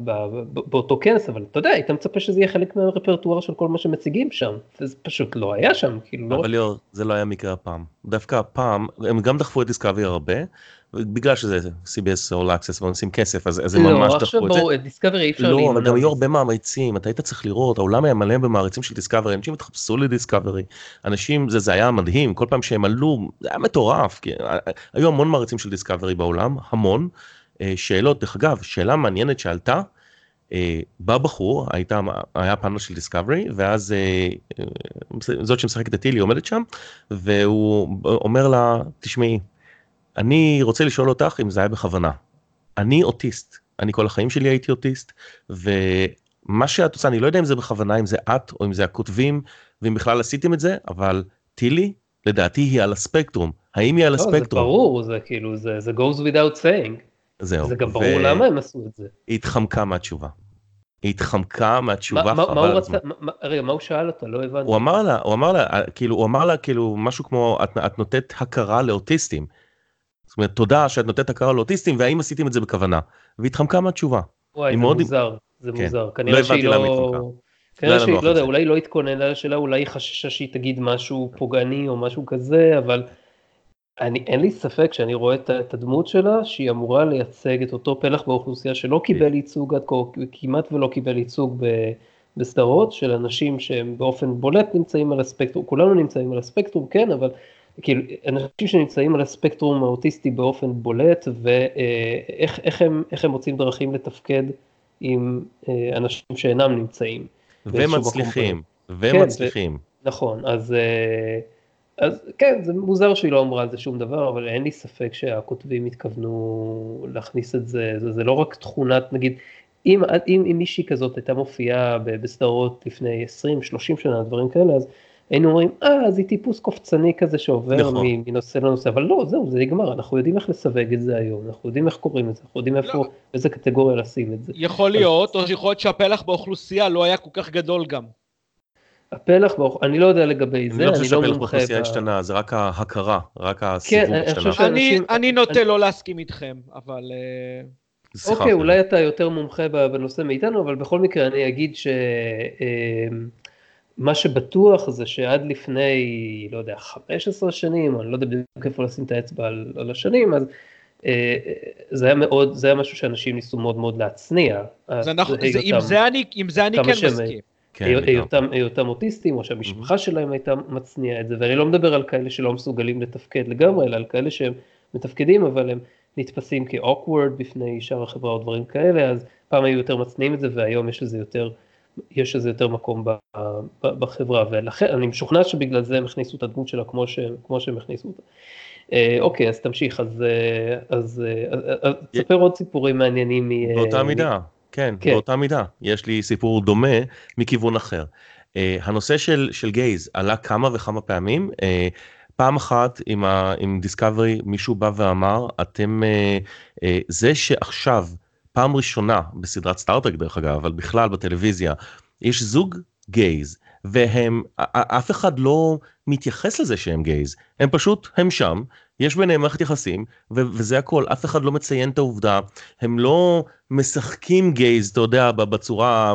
ב, ב, באותו כנס, אבל אתה יודע, היית מצפה שזה יהיה חלק מהרפרטואר של כל מה שמציגים שם, וזה פשוט לא היה שם, כאילו לא... אבל ליאור, זה לא היה מקרה הפעם. דווקא הפעם, הם גם דחפו את דיסקאבי הרבה, בגלל שזה CBS All Access ועושים כסף אז, אז הם לא, ממש דחפו את זה. לא, דיסקאברי אי אפשר לא, אבל גם היו הרבה מעריצים, אתה היית צריך לראות, העולם היה מלא במעריצים של דיסקאברי, אנשים התחפשו לדיסקאברי, אנשים, זה, זה היה מדהים, כל פעם שהם עלו, זה היה מטורף, כי אה, אה, היו המון מעריצים של דיסקאברי בעולם, המון. אה, שאלות, דרך אגב, שאלה מעניינת שעלתה, בא בחור, הייתה, היה פאנל של דיסקאברי, ואז זאת שמשחקת את טילי עומדת שם, והוא אומר לה, תשמעי, אני רוצה לשאול אותך אם זה היה בכוונה. אני אוטיסט, אני כל החיים שלי הייתי אוטיסט, ומה שאת עושה, אני לא יודע אם זה בכוונה, אם זה את או אם זה הכותבים, ואם בכלל עשיתם את זה, אבל טילי, לדעתי היא על הספקטרום. האם היא על לא, הספקטרום? זה ברור, זה כאילו, זה, זה goes without saying. זהו. זה גם ברור ו... למה הם עשו את זה. היא התחמקה מהתשובה. היא התחמקה מהתשובה מה, חבל מה הוא רצה, מה, רגע, מה הוא שאל אותה? לא הבנתי. הוא אמר לה, הוא אמר לה, כאילו, הוא אמר לה כאילו משהו כמו, את, את נותנת הכרה לאוטיסטים. זאת אומרת, תודה שאת נותנת הכרה לאוטיסטים, והאם עשיתם את זה בכוונה? והתחמקה מהתשובה. וואי, זה מאוד... מוזר, זה כן. מוזר. כנראה לא שהיא לא... כנראה שהיא, לא יודע, אולי לא התכוננה לשאלה, אולי היא חששה שהיא תגיד משהו פוגעני או משהו כזה, אבל אני, אין לי ספק שאני רואה את, את הדמות שלה, שהיא אמורה לייצג את אותו פלח באוכלוסייה שלא קיבל כן. ייצוג עד כה, כמעט ולא קיבל ייצוג ב, בסדרות, של אנשים שהם באופן בולט נמצאים על הספקטרום, כולנו נמצאים על הספקטרום, כן, אבל כאילו, אנשים שנמצאים על הספקטרום האוטיסטי באופן בולט, ואיך הם, הם מוצאים דרכים לתפקד עם אה, אנשים שאינם נמצאים. ומצליחים, ומצליחים. כן, נכון, אז, אה, אז כן, זה מוזר שהיא לא אמרה על זה שום דבר, אבל אין לי ספק שהכותבים התכוונו להכניס את זה, זה, זה לא רק תכונת, נגיד, אם, אם, אם מישהי כזאת הייתה מופיעה בסדרות לפני 20-30 שנה, דברים כאלה, אז היינו אומרים, אה, זה טיפוס קופצני כזה שעובר נכון. מנושא לנושא, אבל לא, זהו, זה נגמר, אנחנו יודעים איך לסווג את זה היום, אנחנו יודעים איך קוראים את זה, אנחנו יודעים איפה, לא. איזה קטגוריה לשים את זה. יכול להיות, או שיכול להיות שהפלח באוכלוסייה לא היה כל כך גדול גם. הפלח, אני לא יודע לגבי זה, אני לא חושב שהפלח באוכלוסייה השתנה, זה רק ההכרה, רק הסיבוב כן, השתנה. אני נוטה לא להסכים איתכם, אבל... אה, אוקיי, אולי אתה יותר מומחה בנושא מאיתנו, אבל בכל מקרה אני אגיד ש... אה, מה שבטוח זה שעד לפני, לא יודע, 15 שנים, אני לא יודע בדיוק איפה לשים את האצבע על, על השנים, אז אה, זה היה מאוד, זה היה משהו שאנשים ניסו מאוד מאוד להצניע. זה נכון, זה, עם, זה אני, עם זה אני כן מסכים. כן, היותם, היותם אוטיסטים, או שהמשפחה mm-hmm. שלהם הייתה מצניעה את זה, ואני לא מדבר על כאלה שלא מסוגלים לתפקד לגמרי, אלא על כאלה שהם מתפקדים, אבל הם נתפסים כאוקוורד בפני שאר החברה או דברים כאלה, אז פעם היו יותר מצניעים את זה, והיום יש לזה יותר יש לזה יותר מקום בחברה, ולכן אני משוכנע שבגלל זה הם הכניסו את הדמות שלה כמו שהם, כמו שהם הכניסו אותה. אה, אוקיי, אז תמשיך, אז, אה, אז, אז, אז תספר עוד סיפורים מעניינים. באותה מידה, כן, כן, באותה מידה. יש לי סיפור דומה מכיוון אחר. הנושא של, של גייז עלה כמה וכמה פעמים. פעם אחת עם, ה, עם דיסקאברי מישהו בא ואמר, אתם, זה שעכשיו פעם ראשונה בסדרת סטארטק דרך אגב, אבל בכלל בטלוויזיה, יש זוג גייז, והם, אף אחד לא מתייחס לזה שהם gays, הם פשוט, הם שם, יש ביניהם מערכת יחסים, ו- וזה הכל, אף אחד לא מציין את העובדה, הם לא משחקים gays, אתה יודע, בצורה,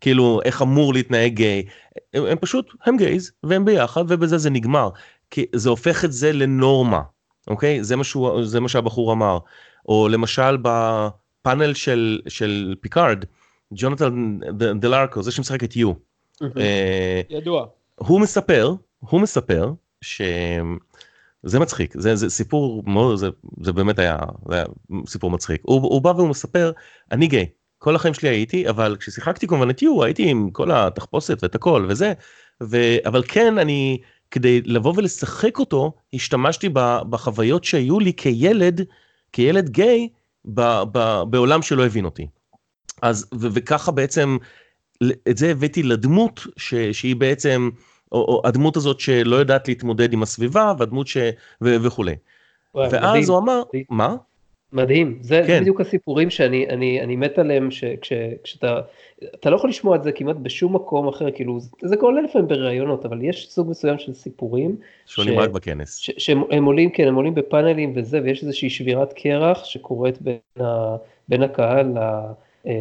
כאילו, איך אמור להתנהג גיי, הם, הם פשוט, הם gays, והם ביחד, ובזה זה נגמר, כי זה הופך את זה לנורמה, אוקיי? זה מה, שהוא, זה מה שהבחור אמר. או למשל בפאנל של, של פיקארד, ג'ונתן דלארקו, זה שמשחק את יו. אה, ידוע. הוא מספר, הוא מספר ש... זה מצחיק, זה, זה סיפור מאוד, זה, זה באמת היה, זה היה סיפור מצחיק. הוא, הוא בא והוא מספר, אני גיי, כל החיים שלי הייתי, אבל כששיחקתי כמובן את יו, הייתי עם כל התחפושת ואת הכל וזה, ו, אבל כן, אני, כדי לבוא ולשחק אותו, השתמשתי בחוויות שהיו לי כילד, כילד גיי, ב, ב, בעולם שלא הבין אותי. אז, ו, וככה בעצם, את זה הבאתי לדמות ש, שהיא בעצם, או, או הדמות הזאת שלא יודעת להתמודד עם הסביבה, והדמות ש... ו, וכולי. ואז מדהים. הוא אמר, מדהים. מה? מדהים, זה כן. בדיוק הסיפורים שאני אני, אני מת עליהם, כשאתה, אתה לא יכול לשמוע את זה כמעט בשום מקום אחר, כאילו, זה קורה לפעמים בראיונות, אבל יש סוג מסוים של סיפורים. שעולים רק בכנס. ש, שהם עולים, כן, הם עולים בפאנלים וזה, ויש איזושהי שבירת קרח שקורית בין, ה, בין הקהל ל, אה,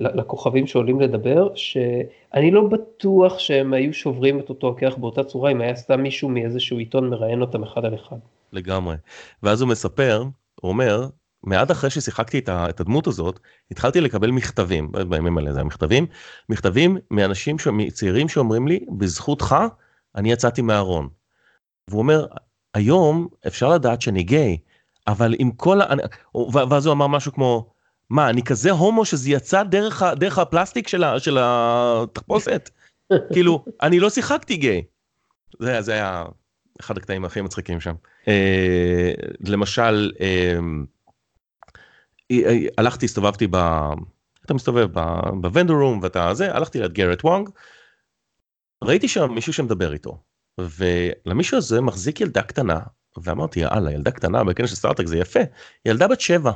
לכוכבים שעולים לדבר, שאני לא בטוח שהם היו שוברים את אותו הקרח באותה צורה, אם היה סתם מישהו מאיזשהו עיתון מראיין אותם אחד על אחד. לגמרי. ואז הוא מספר, הוא אומר, מעט אחרי ששיחקתי את הדמות הזאת, התחלתי לקבל מכתבים, בימים האלה זה המכתבים, מכתבים מאנשים צעירים שאומרים לי, בזכותך אני יצאתי מהארון. והוא אומר, היום אפשר לדעת שאני גיי, אבל עם כל ה... ואז הוא אמר משהו כמו, מה, אני כזה הומו שזה יצא דרך, דרך הפלסטיק של, ה, של התחפושת? כאילו, אני לא שיחקתי גיי. זה, זה היה אחד הקטעים הכי מצחיקים שם. אה, למשל, אה, הלכתי, הסתובבתי ב... אתה מסתובב בוונדור רום ואתה זה, הלכתי ליד גרט וונג, ראיתי שם מישהו שמדבר איתו, ולמישהו הזה מחזיק ילדה קטנה, ואמרתי יאללה ילדה קטנה בכנס של סטארטק זה יפה, ילדה בת שבע.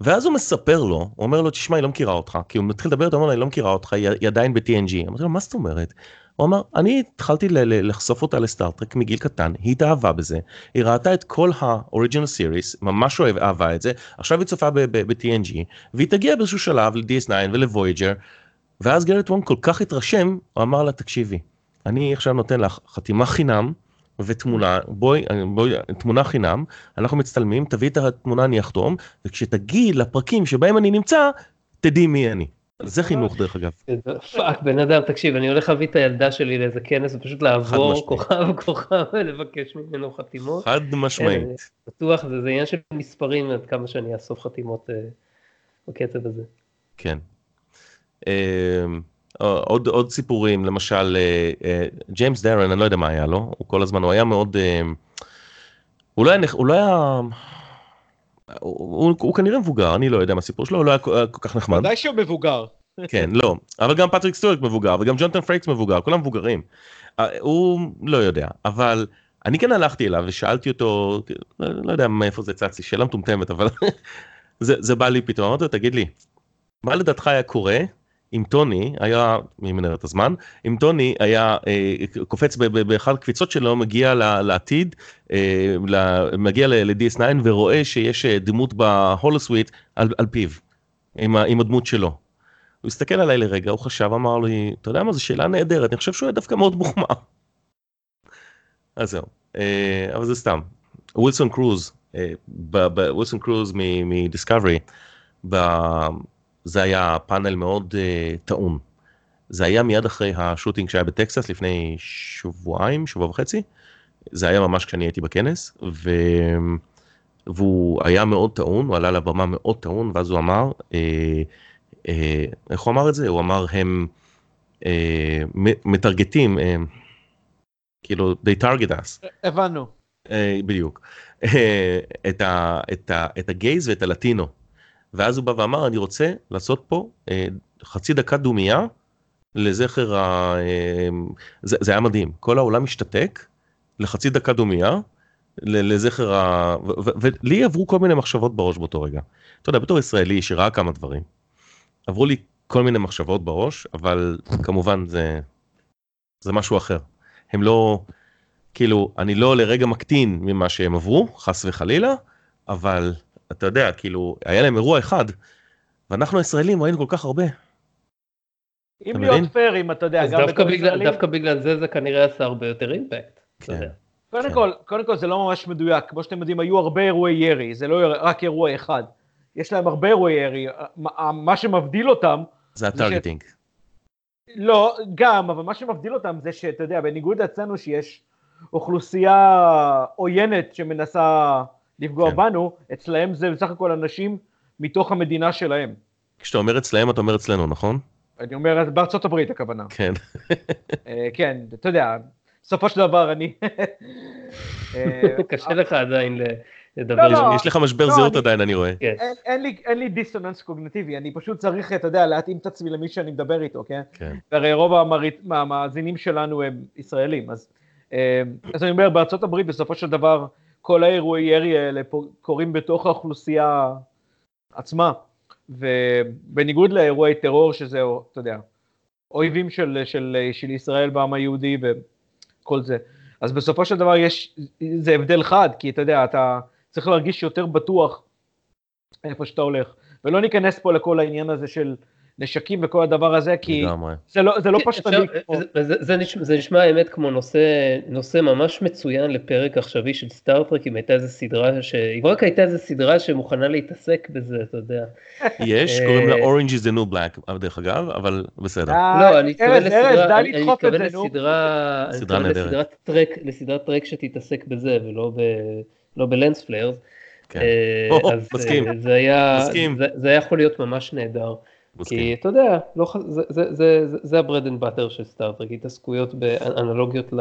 ואז הוא מספר לו, הוא אומר לו תשמע היא לא מכירה אותך, כי הוא מתחיל לדבר איתו, אומר לו היא לא מכירה אותך, היא עדיין ב-TNG. אמרתי לו מה זאת אומרת? הוא אמר, אני התחלתי לחשוף אותה לסטארטרק מגיל קטן, היא התאהבה בזה, היא ראתה את כל ה-original series, ממש אוהב, אהבה את זה, עכשיו היא צופה ב-TNG, והיא תגיע באיזשהו שלב ל-DS9 ול-Voyager, ואז גארט וונג כל כך התרשם, הוא אמר לה, תקשיבי, אני עכשיו נותן לך חתימה חינם, ותמונה, בואי, בואי, תמונה חינם, אנחנו מצטלמים, תביאי את התמונה, אני אחתום, וכשתגיעי לפרקים שבהם אני נמצא, תדעי מי אני. זה חינוך דרך אגב. fuck בן אדם תקשיב אני הולך להביא את הילדה שלי לאיזה כנס ופשוט לעבור כוכב כוכב ולבקש ממנו חתימות. חד משמעית. כן, בטוח זה עניין של מספרים עד כמה שאני אאסוף חתימות אה, בקצב הזה. כן. אה, עוד עוד סיפורים למשל אה, ג'יימס דארן אני לא יודע מה היה לו הוא כל הזמן הוא היה מאוד הוא לא היה הוא לא היה. הוא, הוא, הוא כנראה מבוגר, אני לא יודע מה הסיפור שלו, הוא לא היה כל כך נחמד. ודאי שהוא מבוגר. כן, לא, אבל גם פטריק סטיוארט מבוגר, וגם ג'ונתן פרייקס מבוגר, כולם מבוגרים. אה, הוא לא יודע, אבל אני כן הלכתי אליו ושאלתי אותו, לא, לא יודע מאיפה זה צץ לי, שאלה מטומטמת, אבל זה, זה בא לי פתאום, אמרתי לו, תגיד לי, מה לדעתך היה קורה אם טוני היה, מי מנהל את הזמן, אם טוני היה אה, קופץ באחד הקפיצות שלו, מגיע לעתיד, אה, מגיע ל-DS9 ורואה שיש אה, דמות בהולוסוויט על, על פיו, עם, עם הדמות שלו. הוא הסתכל עליי לרגע, הוא חשב, אמר לי, אתה יודע מה, זו שאלה נהדרת, אני חושב שהוא היה דווקא מאוד מוחמא. אז זהו, אה, אבל זה סתם. ווילסון קרוז, אה, ווילסון קרוז מדיסקאברי, זה היה פאנל מאוד uh, טעון. זה היה מיד אחרי השוטינג שהיה בטקסס לפני שבועיים, שבוע וחצי. זה היה ממש כשאני הייתי בכנס, ו... והוא היה מאוד טעון, הוא עלה לבמה מאוד טעון, ואז הוא אמר, אה, אה, איך הוא אמר את זה? הוא אמר, הם אה, מטרגטים, אה, כאילו, they target us. הבנו. אה, בדיוק. אה, את, ה, את, ה, את הגייז ואת הלטינו. ואז הוא בא ואמר אני רוצה לעשות פה אה, חצי דקה דומייה לזכר ה... אה, זה, זה היה מדהים כל העולם השתתק לחצי דקה דומייה לזכר ה... ולי עברו כל מיני מחשבות בראש באותו רגע. אתה יודע בתור ישראלי שראה כמה דברים עברו לי כל מיני מחשבות בראש אבל כמובן זה זה משהו אחר. הם לא, כאילו, אני לא לרגע מקטין ממה שהם עברו, חס וחלילה, אבל אתה יודע, כאילו, היה להם אירוע אחד, ואנחנו הישראלים ראינו כל כך הרבה. אם להיות מבין? פייר, אם אתה יודע, גם דווקא בתור בגלל, ישראלים, דווקא בגלל זה זה כנראה עשה הרבה יותר אימפקט. כן. קודם כן. כל, קודם כל זה לא ממש מדויק, כמו שאתם יודעים, היו הרבה אירועי ירי, זה לא רק אירוע אחד. יש להם הרבה אירועי ירי, מה- מה שמבדיל אותם, זה הטרגטינג. לא, גם, אבל מה שמבדיל אותם זה שאתה יודע, בניגוד אצלנו שיש אוכלוסייה עוינת שמנסה לפגוע כן. בנו, אצלהם זה בסך הכל אנשים מתוך המדינה שלהם. כשאתה אומר אצלהם, אתה אומר אצלנו, נכון? אני אומר, בארצות הברית הכוונה. כן. אה, כן, אתה יודע, בסופו של דבר אני... אה, קשה לך עדיין לדבר. לא, לא. יש לך משבר לא, זהות אני- עדיין, אני רואה. כן. אין, אין, לי, אין לי דיסוננס קוגנטיבי, אני פשוט צריך, אתה יודע, להתאים את עצמי למי שאני מדבר איתו, כן? כן. והרי רוב. המאזינים שלנו הם ישראלים, אז, אה, אז אני אומר, בארצות הברית בסופו של דבר, כל האירועי ירי האלה קורים בתוך האוכלוסייה עצמה, ובניגוד לאירועי טרור, שזה, אתה יודע, אויבים של, של, של ישראל בעם היהודי וכל זה, אז בסופו של דבר יש, זה הבדל חד, כי אתה יודע, אתה צריך להרגיש יותר בטוח איפה שאתה הולך, ולא ניכנס פה לכל העניין הזה של נשקים וכל הדבר הזה, כי לגמרי. זה לא, זה לא כן, פשטני אפשר- כמו... זה- זה- זה נשמע- זה נשמע האמת כמו נושא נושא ממש מצוין לפרק עכשווי של סטארט-טרק, אם הייתה איזה סדרה, ש- אם רק הייתה איזה סדרה שמוכנה להתעסק בזה, אתה יודע. יש, אה, קוראים לה Orange is the new black, דרך אגב, אבל בסדר. אה, לא, אני מתכוון לסדרה, אני- מתכוון. לסדרה, סדרה. לסדרת טרק, לסדרת טרק שתתעסק בזה ולא ב... לא ב lens flares. כן. אה, אז מסכים. זה היה, מסכים. זה- זה היה יכול להיות ממש נהדר. כי אתה יודע, לא, זה, זה, זה, זה, זה ה bread and butter של סטאר טרק, התעסקויות באנלוגיות ל,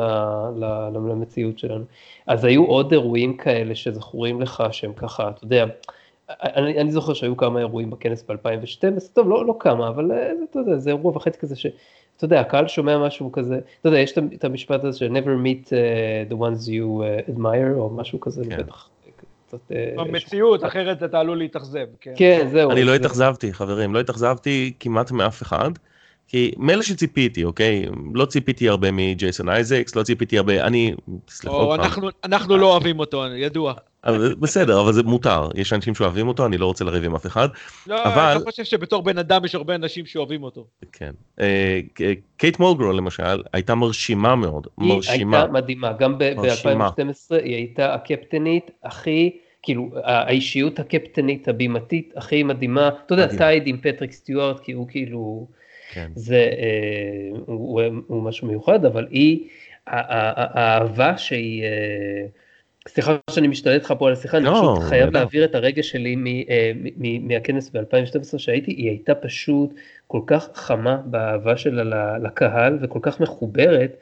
ל, למציאות שלנו. אז היו עוד אירועים כאלה שזכורים לך שהם ככה, אתה יודע, אני, אני זוכר שהיו כמה אירועים בכנס ב-2012, טוב, לא, לא כמה, אבל אה, אתה יודע, זה אירוע וחצי כזה ש... אתה יודע, הקהל שומע משהו כזה, אתה יודע, יש את המשפט הזה של never meet uh, the ones you uh, admire, או משהו כזה, כן. בטח. קצת, אה, במציאות, אחרת אתה עלול להתאכזב. כן. כן, זהו. אני לא התאכזבתי, חברים, לא התאכזבתי כמעט מאף אחד. כי מילא שציפיתי, אוקיי? לא ציפיתי הרבה מג'ייסון אייזקס, לא ציפיתי הרבה, אני, סליחה עוד פעם, אנחנו- אנחנו לא אוהבים אותו, ידוע. אבל בסדר, אבל זה מותר, יש אנשים שאוהבים אותו, אני לא רוצה לריב עם אף אחד. לא, אבל- אני לא חושב שבתור בן אדם יש הרבה אנשים שאוהבים אותו. כן. אה, קייט מולגרו למשל, הייתה מרשימה מאוד, היא מרשימה. הייתה מדהימה, גם מרשימה. ב-2012 היא הייתה הקפטנית הכי, כאילו, האישיות הקפטנית הבימתית הכי מדהימה, אתה יודע. tied עם פטריק סטיוארט, כי הוא כאילו, כן. זה, אה, הוא, הוא, הוא משהו מיוחד, אבל היא, האהבה שהיא, אה, סליחה שאני משתלט לך פה על השיחה, אני לא, פשוט חייב בטח. להעביר את הרגש שלי אה, מהכנס ב-2012 שהייתי, היא הייתה פשוט כל כך חמה באהבה שלה לקהל וכל כך מחוברת.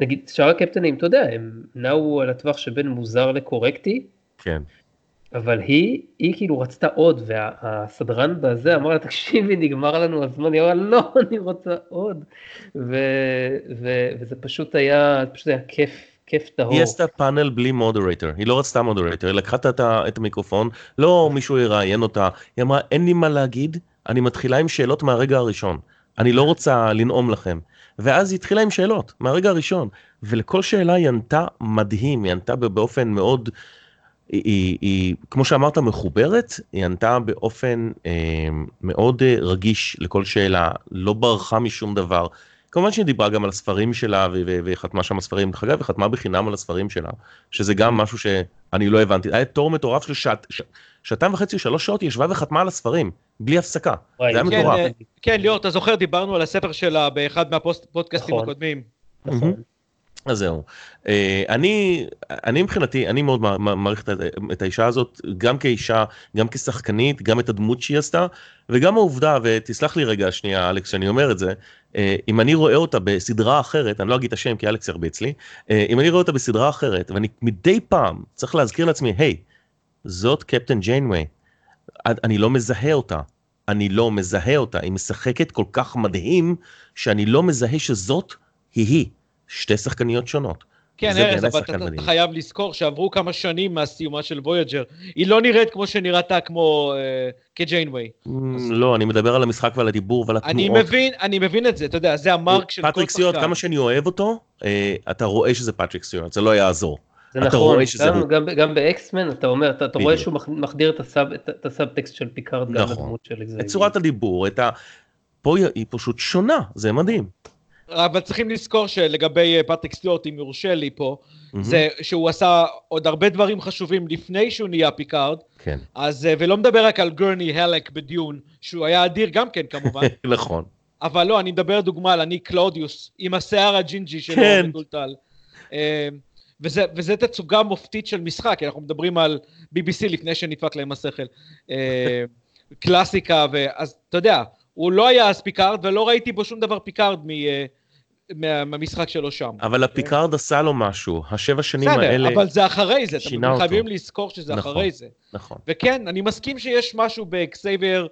נגיד שאר הקפטנים, אתה יודע, הם נעו על הטווח שבין מוזר לקורקטי, כן. אבל היא, היא כאילו רצתה עוד, והסדרן בזה אמר לה, תקשיבי, נגמר לנו הזמן, היא אמרה, לא, אני רוצה עוד. ו, ו, וזה פשוט היה, פשוט היה כיף, כיף טהור. היא עשתה פאנל בלי מודרטור, היא לא רצתה מודרטור, היא לקחה את את המיקרופון, לא מישהו יראיין אותה, היא אמרה אין לי מה להגיד, אני מתחילה עם שאלות מהרגע הראשון, אני לא רוצה לנאום לכם. ואז היא התחילה עם שאלות מהרגע הראשון, ולכל שאלה היא ענתה מדהים, היא ענתה באופן מאוד, היא, היא, היא כמו שאמרת מחוברת, היא ענתה באופן אה, מאוד אה, רגיש לכל שאלה, לא ברחה משום דבר. כמובן שהיא דיברה גם על הספרים שלה ו- ו- וחתמה שם ספרים, דרך אגב חתמה בחינם על הספרים שלה, שזה גם משהו שאני לא הבנתי, היה תור מטורף של שעת, ש- שעתיים וחצי שלוש שעות היא ישבה וחתמה על הספרים, בלי הפסקה, וואי, זה היה כן, מטורף. אה, כן, ליאור, אתה זוכר, דיברנו על הספר שלה באחד מהפודקאסטים נכון. הקודמים. נכון. אז זהו. אה, אני, אני מבחינתי, אני מאוד מע- מעריך את, את האישה הזאת, גם כאישה, גם כשחקנית, גם את הדמות שהיא עשתה, וגם העובדה, ותסלח לי רגע שנייה, אלכס, שאני אומר את זה, אה, אם אני רואה אותה בסדרה אחרת, אני לא אגיד את השם כי אלכס ירביץ לי, אה, אם אני רואה אותה בסדרה אחרת, ואני מדי פעם צריך להזכיר לעצמי, היי, זאת קפטן ג'יינווי, אני לא מזהה אותה. אני לא מזהה אותה, היא משחקת כל כך מדהים, שאני לא מזהה שזאת היא היא. שתי שחקניות שונות. כן, ארז, אבל שחקן אתה, אתה. חייב לזכור שעברו כמה שנים מהסיומה של וויאג'ר. היא לא נראית כמו שנראתה כמו אה, כג'יינווי. Mm, לא, אני מדבר על המשחק ועל הדיבור ועל התנועות. אני מבין, אני מבין את זה, אתה יודע, זה ה mark של כל פטריק סטיוארט, שחקן. כמה שאני אוהב אותו, אה, אתה רואה שזה פטריק סטיוארט, זה לא יעזור. זה נכון, שזה הוא. גם, גם, גם באקסמן אתה אומר, אתה, אתה רואה. שהוא מח- מחדיר את, ה sub, את, את הסאבטקסט של פיקארד גם נכון. לדמות של את אקסבייר. צורת הדיבור, את ה... פה היא- היא פשוט שונה, זה מדהים. אבל צריכים לזכור שלגבי אה, פטריק סטיוארט, אם יורשה לי פה, מהמם. זה שהוא עשה עוד הרבה דברים חשובים לפני שהוא נהיה פיקארד, כן, אז, אה, ולא מדבר רק על גרני האלק בדיון, שהוא היה אדיר גם כן כמובן, נכון. אבל לא, אני מדבר דוגמה על אני קלאודיוס, עם השיער הג'ינג'י שלו כן. מטולטל. אה, וזה, וזה תצוגה מופתית של משחק, כי אנחנו מדברים על BBC לפני שנדפק להם השכל. קלאסיקה, ואז אתה יודע, הוא לא היה אז פיקארד, ולא ראיתי בו שום דבר פיקארד מ, אה, מה, מהמשחק שלו שם. אבל הפיקארד עשה לו משהו, השבע שנים בסדר, האלה... אבל זה אחרי זה, שינה אתם אותו. חייבים לזכור שזה נכון. אחרי זה. נכון. וכן, אני מסכים שיש משהו באקסבייר,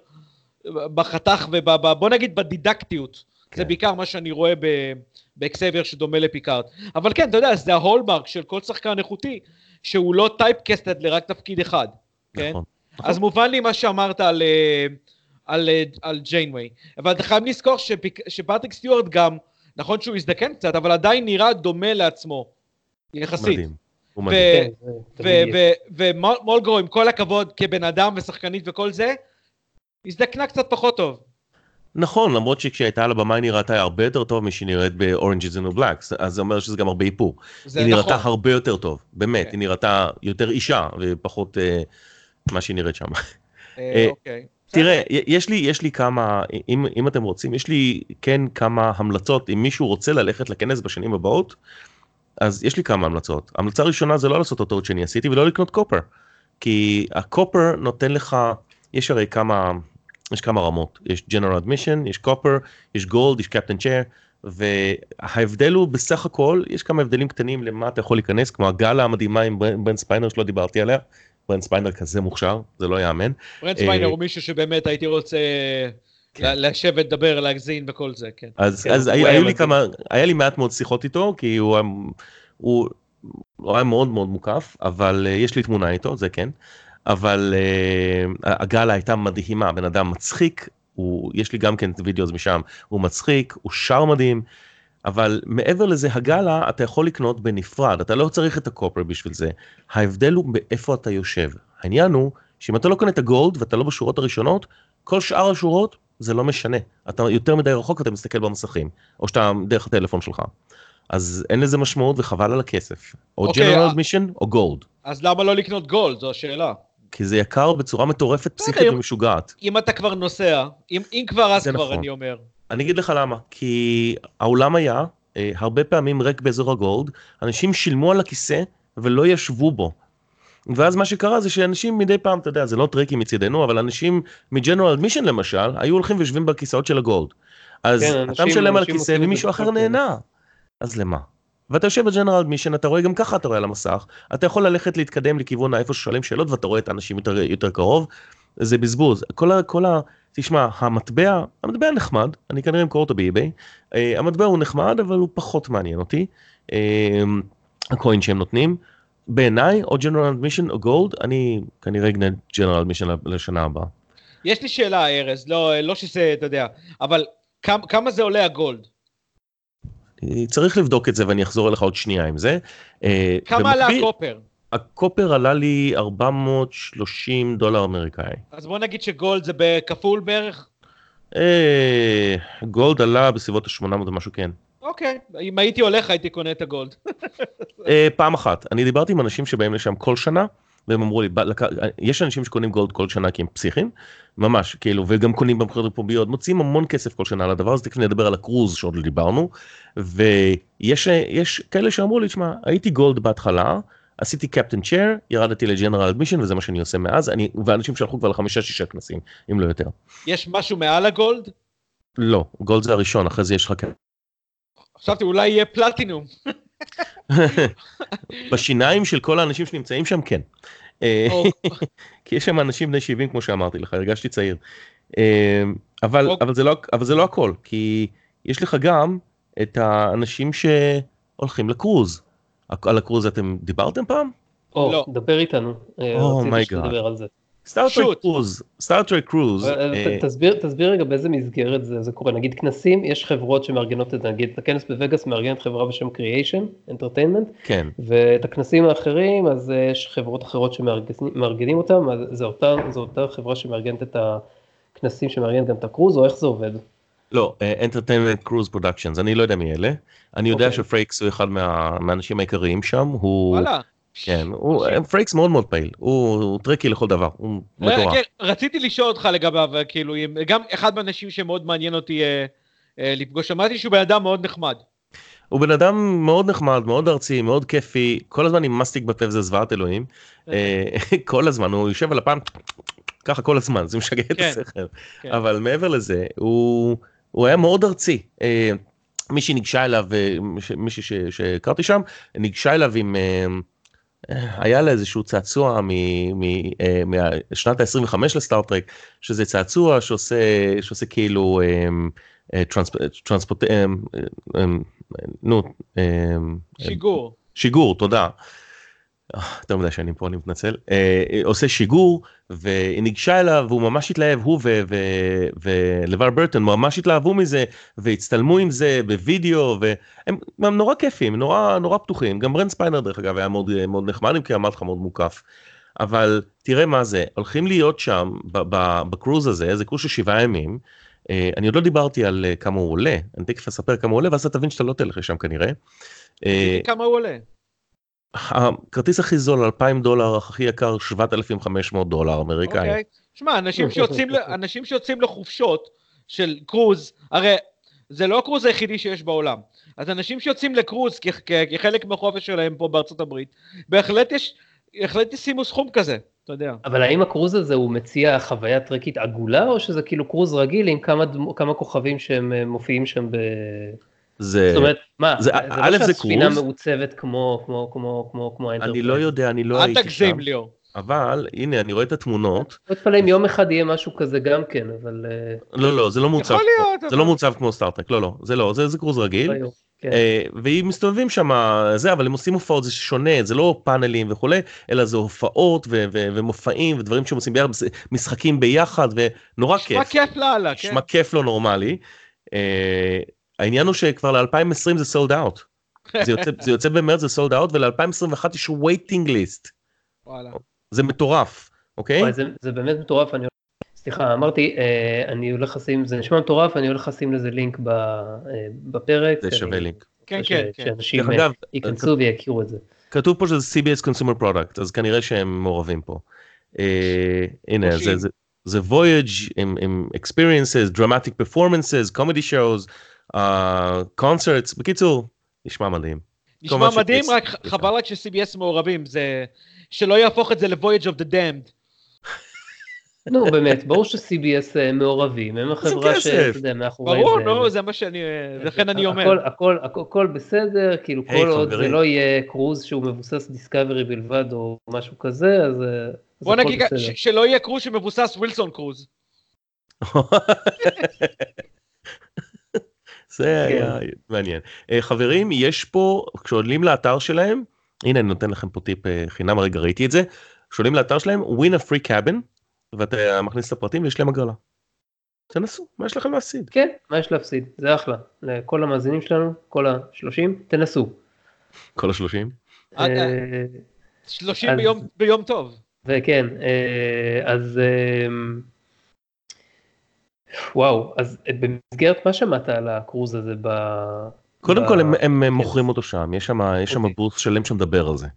בחתך וב... ב- בוא נגיד בדידקטיות. כן. זה בעיקר מה שאני רואה ב- באקסבייר שדומה לפיקארד. אבל כן, אתה יודע, זה ה hallmark של כל שחקן איכותי, שהוא לא typecasted לרק תפקיד אחד. כן? נכון. אז מובן לי מה שאמרת על, אה, על, אה, על ג'יינווי. אבל אתה חייב לזכור שפטריק סטיוארט גם, נכון שהוא הזדקן קצת, אבל עדיין נראה דומה לעצמו. יחסית. מדהים. כן. ומולגרו, עם כל הכבוד, כבן אדם ושחקנית וכל זה, הזדקנה קצת פחות טוב. נכון, למרות שכשהייתה על הבמה היא נראתה הרבה יותר טוב משהיא נראית ב-Orange is the New Black, אז זה אומר שזה גם הרבה איפור. זה היא נכון. נראתה הרבה יותר טוב, באמת, כן. היא נראתה יותר אישה ופחות אה, מה שהיא נראית שם. אה, אוקיי. תראה, יש לי, יש לי כמה, אם, אם אתם רוצים, יש לי כן כמה המלצות, אם מישהו רוצה ללכת לכנס בשנים הבאות, אז יש לי כמה המלצות. המלצה ראשונה זה לא לעשות אותו שאני עשיתי ולא לקנות קופר. כי הקופר נותן לך, יש הרי כמה, יש כמה רמות, יש ג'נרל אדמישן, יש קופר, יש גולד, יש קפטן צ'ר, וההבדל הוא בסך הכל, יש כמה הבדלים קטנים למה אתה יכול להיכנס, כמו הגלה המדהימה עם ברן ספיינר שלא דיברתי עליה, ברן ספיינר כזה מוכשר, זה לא יאמן. ברנד אה, ספיינר הוא מישהו שבאמת הייתי רוצה כן. לשבת, לדבר, להגזין וכל זה, כן. אז, כן, היו, לי. כמה, היה לי מעט מאוד שיחות איתו, כי הוא, היה- הוא, הוא היה מאוד מאוד מוקף, אבל uh, יש לי תמונה איתו, זה כן, אבל uh, הגלה הייתה מדהימה, בן אדם מצחיק, הוא, יש לי גם כן וידאו משם, הוא מצחיק, הוא שר מדהים, אבל מעבר לזה, הגלה אתה יכול לקנות בנפרד, אתה לא צריך את הקופר בשביל זה, ההבדל הוא באיפה אתה יושב. העניין הוא שאם אתה לא קונה את הגולד ואתה לא בשורות הראשונות, כל שאר השורות זה לא משנה. אתה יותר מדי רחוק ואתה מסתכל במסכים, או שאתה דרך הטלפון שלך. אז אין לזה משמעות וחבל על הכסף. או ג'נרל אה- אדמישן או גולד. אז למה לא לקנות גולד? זו השאלה. כי זה יקר בצורה מטורפת, פסיכית. ומשוגעת. אם אתה כבר נוסע, אם, אם כבר אז כבר, נכון. אני אומר. אני אגיד לך למה, כי האולם היה אה, הרבה פעמים ריק באזור הגולד, אנשים שילמו על הכיסא ולא ישבו בו. ואז מה שקרה זה שאנשים מדי פעם, אתה יודע, זה לא טריקים מצידנו, אבל אנשים מג'נרל אדמישן למשל, היו הולכים ויושבים בכיסאות של הגולד. אז כן, אתה משלם על הכיסא ומישהו אחר כנס. נהנה. אז למה? ואתה יושב בג'נרל אדמישן, אתה רואה גם ככה אתה רואה על המסך, אתה יכול ללכת להתקדם לכיוון האיפה ששואלים שאלות ואתה רואה את האנשים יותר, יותר קרוב, זה בזבוז. כל ה... כל ה תשמע, המטבע, המטבע נחמד, אני כנראה אמכור אותו באי-ביי, אה, המטבע הוא נחמד, אבל הוא פחות מעניין אותי, אה, הקוין שהם נותנים. בעיניי, או ג'נרל אדמישן או גולד, אני כנראה אקנה ג'נרל אדמישן לשנה הבאה. יש לי שאלה, ארז, לא, לא שזה, אתה יודע, אבל כמה, כמה זה עולה הגולד? צריך לבדוק את זה ואני אחזור אליך עוד שנייה עם זה. אה, כמה עלה במקביל, הקופר? הקופר עלה לי 430 דולר אמריקאי. אז בוא נגיד שגולד זה בכפול בערך? אה, גולד עלה בסביבות ה-800 ומשהו כן. אוקיי, אם הייתי הולך הייתי קונה את הגולד. אה, פעם אחת, אני דיברתי עם אנשים שבאים לשם כל שנה, והם אמרו לי, "ב- לק- יש אנשים שקונים גולד כל שנה כי הם פסיכים, ממש, כאילו, וגם קונים במכירות הפומביות, מוציאים המון כסף כל שנה על הדבר הזה, תכף נדבר על הקרוז שעוד לא דיברנו, ויש יש כאלה שאמרו לי, שמע, הייתי גולד בהתחלה, עשיתי קפטן צ'ר, ירדתי לג'נרל אדמישן, וזה מה שאני עושה מאז, אני, ואנשים שהלכו כבר לחמישה שישה כנסים, אם לא יותר. יש משהו מעל הגולד? לא, גולד זה הראשון, אחרי זה יש לך חשבתי אולי יהיה פלטינום. בשיניים של כל האנשים שנמצאים שם, כן. אה, כי יש שם אנשים בני 70 כמו שאמרתי לך, הרגשתי צעיר. אה, אבל, אוקיי. אבל, זה לא, אבל זה לא הכל, כי יש לך גם את האנשים שהולכים לקרוז. על הקרוז אתם דיברתם פעם? או, לא. דבר איתנו. אה, Oh שתדבר על זה. סטארטרק. קרוז, סטארטרק קרוז, תסביר, רגע באיזה מסגרת זה, זה קורה, נגיד כנסים, יש חברות שמארגנות את זה, נגיד את הכנס בווגאס מארגנת חברה בשם Creation Entertainment, כן, ואת הכנסים האחרים, אז אה, יש חברות אחרות שמארגנים אותם, אז זה אותה, זו אותה חברה שמארגנת את הכנסים, שמארגנת גם את הקרוז, או איך זה עובד? לא, Entertainment Cruise Productions, אני לא יודע מי אלה, אני יודע אוקיי. שפרייקס הוא אחד מה- מהאנשים העיקריים שם, הוא, וואלה. כן, הוא, פרייקס מאוד מאוד פעיל, הוא Trekkie לכל דבר, הוא אה, מטורף. כן, רציתי לשאול אותך לגביו, אה, כאילו, גם אחד מהאנשים שמאוד מעניין אותי אה, אה, לפגוש, שמעתי שהוא בן אדם מאוד נחמד. הוא בן אדם מאוד נחמד, מאוד ארצי, מאוד כיפי, כל הזמן עם מסטיק בפה וזה זוועת אלוהים. אה, כל הזמן, הוא יושב על הפן, ככה כל הזמן, זה משגע את כן, השכל. כן. אבל מעבר לזה, הוא הוא היה מאוד ארצי. אה, מישהי ניגשה אליו, אה, מישהי שהכרתי שם, ניגשה אליו עם... אה, היה לה איזשהו צעצוע מ- מ- מהשנת ה-25 לסטארט-טרק, שזה צעצוע שעושה, שעושה כאילו טרנספ- טרנספורט... נו, שיגור. שיגור, תודה. יותר מדי שנים פה, אני מתנצל. עושה שיגור, והיא ניגשה אליו, והוא ממש התלהב, הוא ולבאר ברטון ממש התלהבו מזה, והצטלמו עם זה בווידאו, והם הם נורא כיפים, נורא נורא פתוחים. גם ברנט ספיינר דרך אגב היה מאוד, מאוד נחמד, אם כי אמרתי לך מאוד מוקף. אבל תראה מה זה, הולכים להיות שם בקרוז הזה, זה קרוז של שבעה ימים. אה, אני עוד לא דיברתי על אה, כמה הוא עולה, אני תכף אספר כמה הוא עולה, ואז אתה תבין שאתה לא תלך לשם כנראה. אה, כמה הוא עולה? הכרטיס הכי זול 2,000 דולר, הכי יקר 7,500 דולר אמריקאי. אוקיי. שמע, אנשים שיוצאים אנשים שיוצאים לחופשות של קרוז, הרי זה לא הקרוז היחידי שיש בעולם. אז אנשים שיוצאים לקרוז כ- כ- כחלק מהחופש שלהם פה בארצות הברית, בהחלט יש, בהחלט ישימו סכום כזה, אתה יודע. אבל האם הקרוז הזה הוא מציע חוויה טרקית עגולה, או שזה כאילו קרוז רגיל עם כמה, דמו- כמה כוכבים שהם אה, מופיעים שם ב... זה, זאת אומרת, מה, זה- זה, א', לא זה שהספינה קרוז. מעוצבת כמו, כמו, כמו, כמו, כמו אני. לא יודע, אני לא אל הייתי שם, תגזים ליאור. אבל הנה אני רואה את התמונות, לא אתפלא אם יום אחד יהיה משהו כזה גם כן, אבל... אה, לא לא זה לא מוצב, יכול להיות, זה לא מוצב כמו סטארטק, לא לא, זה לא, זה זה קרוז רגיל, לא כן. אה, והם מסתובבים שם, זה, אבל הם עושים הופעות, זה שונה, זה לא פאנלים וכולי, אלא זה הופעות ו- ו- ומופעים ודברים שהם עושים ביחד, משחקים ביחד, ונורא נשמע כיף. כיף לאללה, כן. נשמע כיף לא נורמלי. העניין הוא שכבר ל-2020 זה סולד אאוט. זה יוצא, זה יוצא במרץ זה סולד אאוט ול-2021 יש waiting list. וואלה. זה מטורף, אוקיי? וואי, זה, זה באמת מטורף, אני... סליחה, אמרתי, אה, אני הולך לשים, זה נשמע מטורף, אני הולך לשים לזה לינק ב, אה, בפרק. זה שווה אני- לינק. כן, ש- כן, כן. שאנשים אה, אגב, ייכנסו ויכירו את זה. כתוב פה שזה CBS Consumer Product, אז כנראה שהם מעורבים פה. אה, הנה, זה. זה, זה Voyage עם experiences, dramatic performances, comedy shows, uh, concerts, בקיצור, נשמע מדהים. נשמע מדהים, ש- רק חבל רק ש-CBS מעורבים, זה... שלא יהפוך את זה ל-Voyage of the Damned. נו באמת, ברור ש-CBS אה, מעורבים, הם החברה כסף. שאתה יודע, מאחורי ברור, זה. נו, זה מה שאני... לכן אני אומר. הכל, הכל, הכל, הכל בסדר, כאילו כל עוד זה. לא יהיה קרוז שהוא מבוסס דיסקאברי בלבד או משהו כזה, אז אה, בוא נגיד בסדר. ש- שלא יהיה קרוז שמבוסס ווילסון קרוז. זה היה מעניין. אה, חברים, יש פה, כשעולים לאתר שלהם, הנה אני נותן לכם פה טיפ אה, חינם, הרגע ראיתי את זה, כשעולים לאתר שלהם, win a free cabin, ואתה מכניס את הפרטים ויש להם הגרלה. תנסו, מה יש לכם להפסיד? כן, מה יש להפסיד? זה אחלה. לכל המאזינים שלנו, כל ה-30, תנסו. כל השלושים? אה, 30 אז- ביום- ביום טוב. וכן, אז וואו, אז במסגרת מה שמעת על הקרוז הזה ב... קודם ב- כל הם, הם כן. מוכרים אותו שם, יש שם, יש שם אוקיי. booth שלם שמדבר על זה.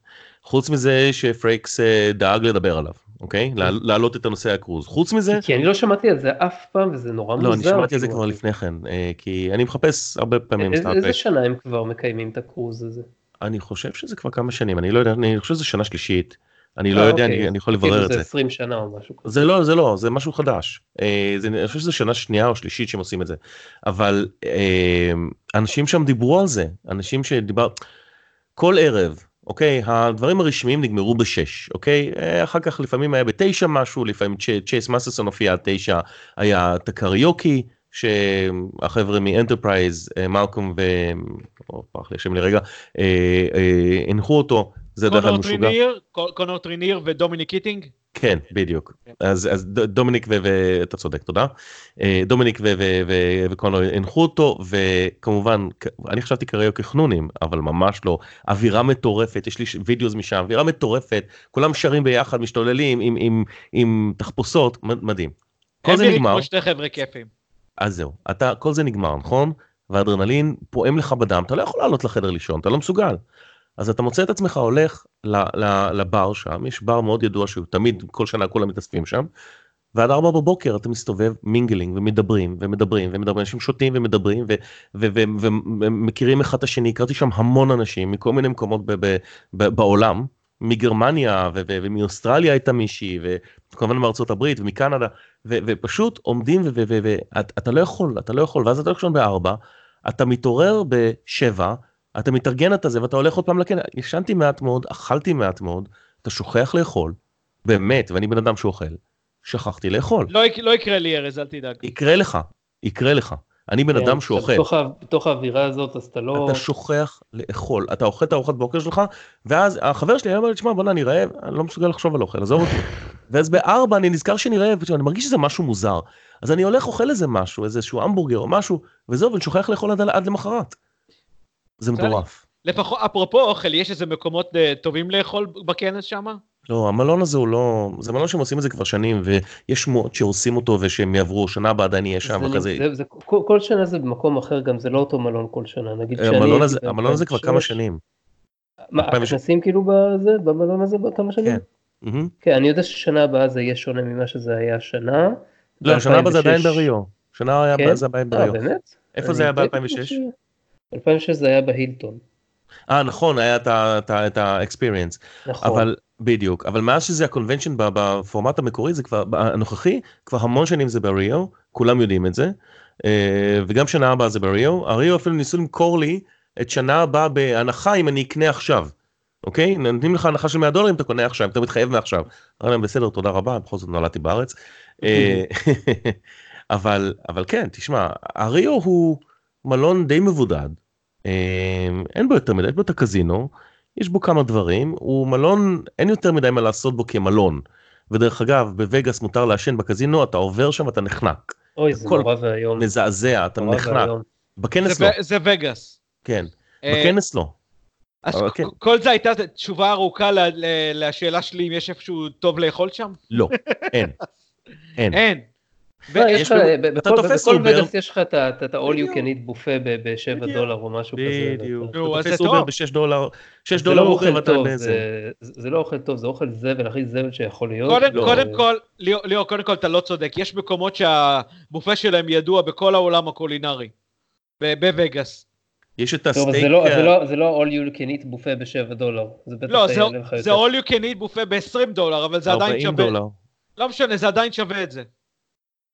חוץ מזה שפרייקס אה, דאג לדבר עליו, אוקיי? לה- להעלות את הנושא הקרוז. חוץ מזה, כי אני לא שמעתי על זה אף פעם וזה נורא מוזר. לא, אני שמעתי על זה כאילו. כבר לפני כן, אה, כי אני מחפש הרבה פעמים איזה- איזה. שנה הם כבר מקיימים את הקרוז הזה? אני חושב שזה כבר כמה שנים, אני לא יודע, אני חושב שזה שנה שלישית. אני לא אה, יודע, אוקיי. אני, אני יכול כאילו לברר את זה זה. 20 שנה או משהו כזה. זה לא, זה לא, זה משהו חדש. אה, אני חושב שזה שנה שנייה או שלישית שהם עושים את זה. אבל אה, אנשים שם דיברו על זה, אנשים שדיבר... כל ערב, אוקיי? הדברים הרשמיים נגמרו בשש, אוקיי? אחר כך לפעמים היה בתשע משהו, לפעמים צ'ייס מססון הופיע עד תשע, היה את הקריוקי, שהחבר'ה מאנטרפרייז, מלקולם ו... פרח לי השם לרגע, הנחו אותו, זה דרך כלל משוגע. קונור טריניר ודומיניק קיטינג? כן, בדיוק. אז, אז דומיניק ואתה צודק, תודה. אה, דומיניק וקונור הנחו אותו, וכמובן, אני חשבתי כרגע כחנונים, אבל ממש לא. אווירה מטורפת, יש לי וידאוס משם, אווירה מטורפת, כולם שרים ביחד, משתוללים עם, עם, עם תחפושות, מדהים. כל זה נגמר. כמו שתי חבר'ה כיפים. אז זהו, אתה, כל זה נגמר, נכון? והאדרנלין פועם לך בדם, אתה לא יכול לעלות לחדר לישון, אתה לא מסוגל. אז אתה מוצא את עצמך הולך לבר שם, יש בר מאוד ידוע שהוא תמיד, כל שנה כולם מתאספים שם, ועד ארבע בבוקר אתה מסתובב mingling ומדברים ומדברים ומדברים, אנשים שותים ומדברים ומכירים אחד את השני, הכרתי שם המון אנשים מכל מיני מקומות בעולם, מגרמניה ומאוסטרליה הייתה מישהי וכמובן מארצות הברית ומקנדה ופשוט עומדים ואתה לא יכול, אתה לא יכול, ואז אתה הולך שם בארבע, אתה מתעורר בשבע, אתה מתארגן את זה ואתה הולך עוד פעם לקנא, ישנתי מעט מאוד, אכלתי מעט מאוד, אתה שוכח לאכול, באמת, ואני בן אדם שאוכל, שכחתי לאכול. לא, לא יקרה לי ארז, אל תדאג. יקרה לך, יקרה לך. אני בן כן, אדם שאוכל. בתוך, בתוך האווירה הזאת אז אתה לא... אתה שוכח לאכול, אתה אוכל את הארוחת בוקר שלך, ואז החבר שלי היה אומר לי, תשמע בוא'נה אני רעב, אני לא מסוגל לחשוב על אוכל, עזוב אותי. ואז בארבע אני נזכר שאני רעב, ואני מרגיש שזה משהו מוזר. אז אני הולך אוכל איזה משהו, איזשהו המבורגר או משהו, וזהו, ואני שוכח לאכול עד, עד למחרת. זה מטורף. לפחות, אפרופו אוכל, יש איזה מקומות uh, טובים לאכול בכנס שם? לא, המלון הזה הוא לא, זה מלון שהם עושים את זה כבר שנים, ויש שמועות שעושים אותו ושהם יעברו, שנה הבאה עדיין יהיה שם, וכזה. זה, זה, כל, כל שנה זה במקום אחר, גם זה לא אותו מלון כל שנה, נגיד אה, שאני... המלון הזה, המלון הזה כבר כמה שנים. מה, הכנסים כאילו בזה, במלון הזה כמה שנים? כן. כן, אני יודע ששנה הבאה זה יהיה שונה ממה שזה היה השנה. לא, שנה הבאה זה עדיין בריו. שנה הבאה כן? זה עדיין בריו. אה, באמת? איפה זה היה ב-2006? 2006 זה היה בהילטון. אה נכון היה את ה-experience. נכון. אבל בדיוק אבל מאז שזה הקונבנשן בפורמט המקורי זה כבר הנוכחי כבר המון שנים זה בריו כולם יודעים את זה אה, וגם שנה הבאה זה בריו הריו אפילו ניסו למכור לי את שנה הבאה בהנחה אם אני אקנה עכשיו. אוקיי נותנים לך הנחה של 100 דולר אם אתה קונה עכשיו אתה מתחייב מעכשיו. להם בסדר תודה רבה בכל זאת נולדתי בארץ. אה, אבל אבל כן תשמע הריו הוא מלון די מבודד. אה, אין בו יותר מדי, יש בו את הקזינו, יש בו כמה דברים, הוא מלון, אין יותר מדי מה לעשות בו כמלון. ודרך אגב, בווגאס מותר לעשן בקזינו, אתה עובר שם, אתה נחנק. אוי, זה נורא ואיום. מזעזע, אתה נחנק. בכנס זה לא. זה וגאס. כן, אה, בכנס לא. אז כן. כל זה הייתה תשובה ארוכה לשאלה שלי אם יש איפשהו טוב לאכול שם? לא, אין. אין. אין. לא, בכל וגאס יש לך את ה-all you can eat buffet ב-7 דולר או משהו כזה. בדיוק, אתה תופס אובר ב-6 דולר, 6 דולר לא אוכל טוב, זה לא אוכל טוב, זה אוכל זבל, הכי זבל שיכול להיות. קודם כל, ליאור, קודם כל אתה לא צודק, יש מקומות שהבופה שלהם ידוע בכל העולם הקולינרי, בווגאס. יש את הסטייק... זה לא all you can eat בופה ב-7 דולר. לא, זה all you can eat בופה ב-20 דולר, אבל זה עדיין שווה. לא משנה, זה עדיין שווה את זה.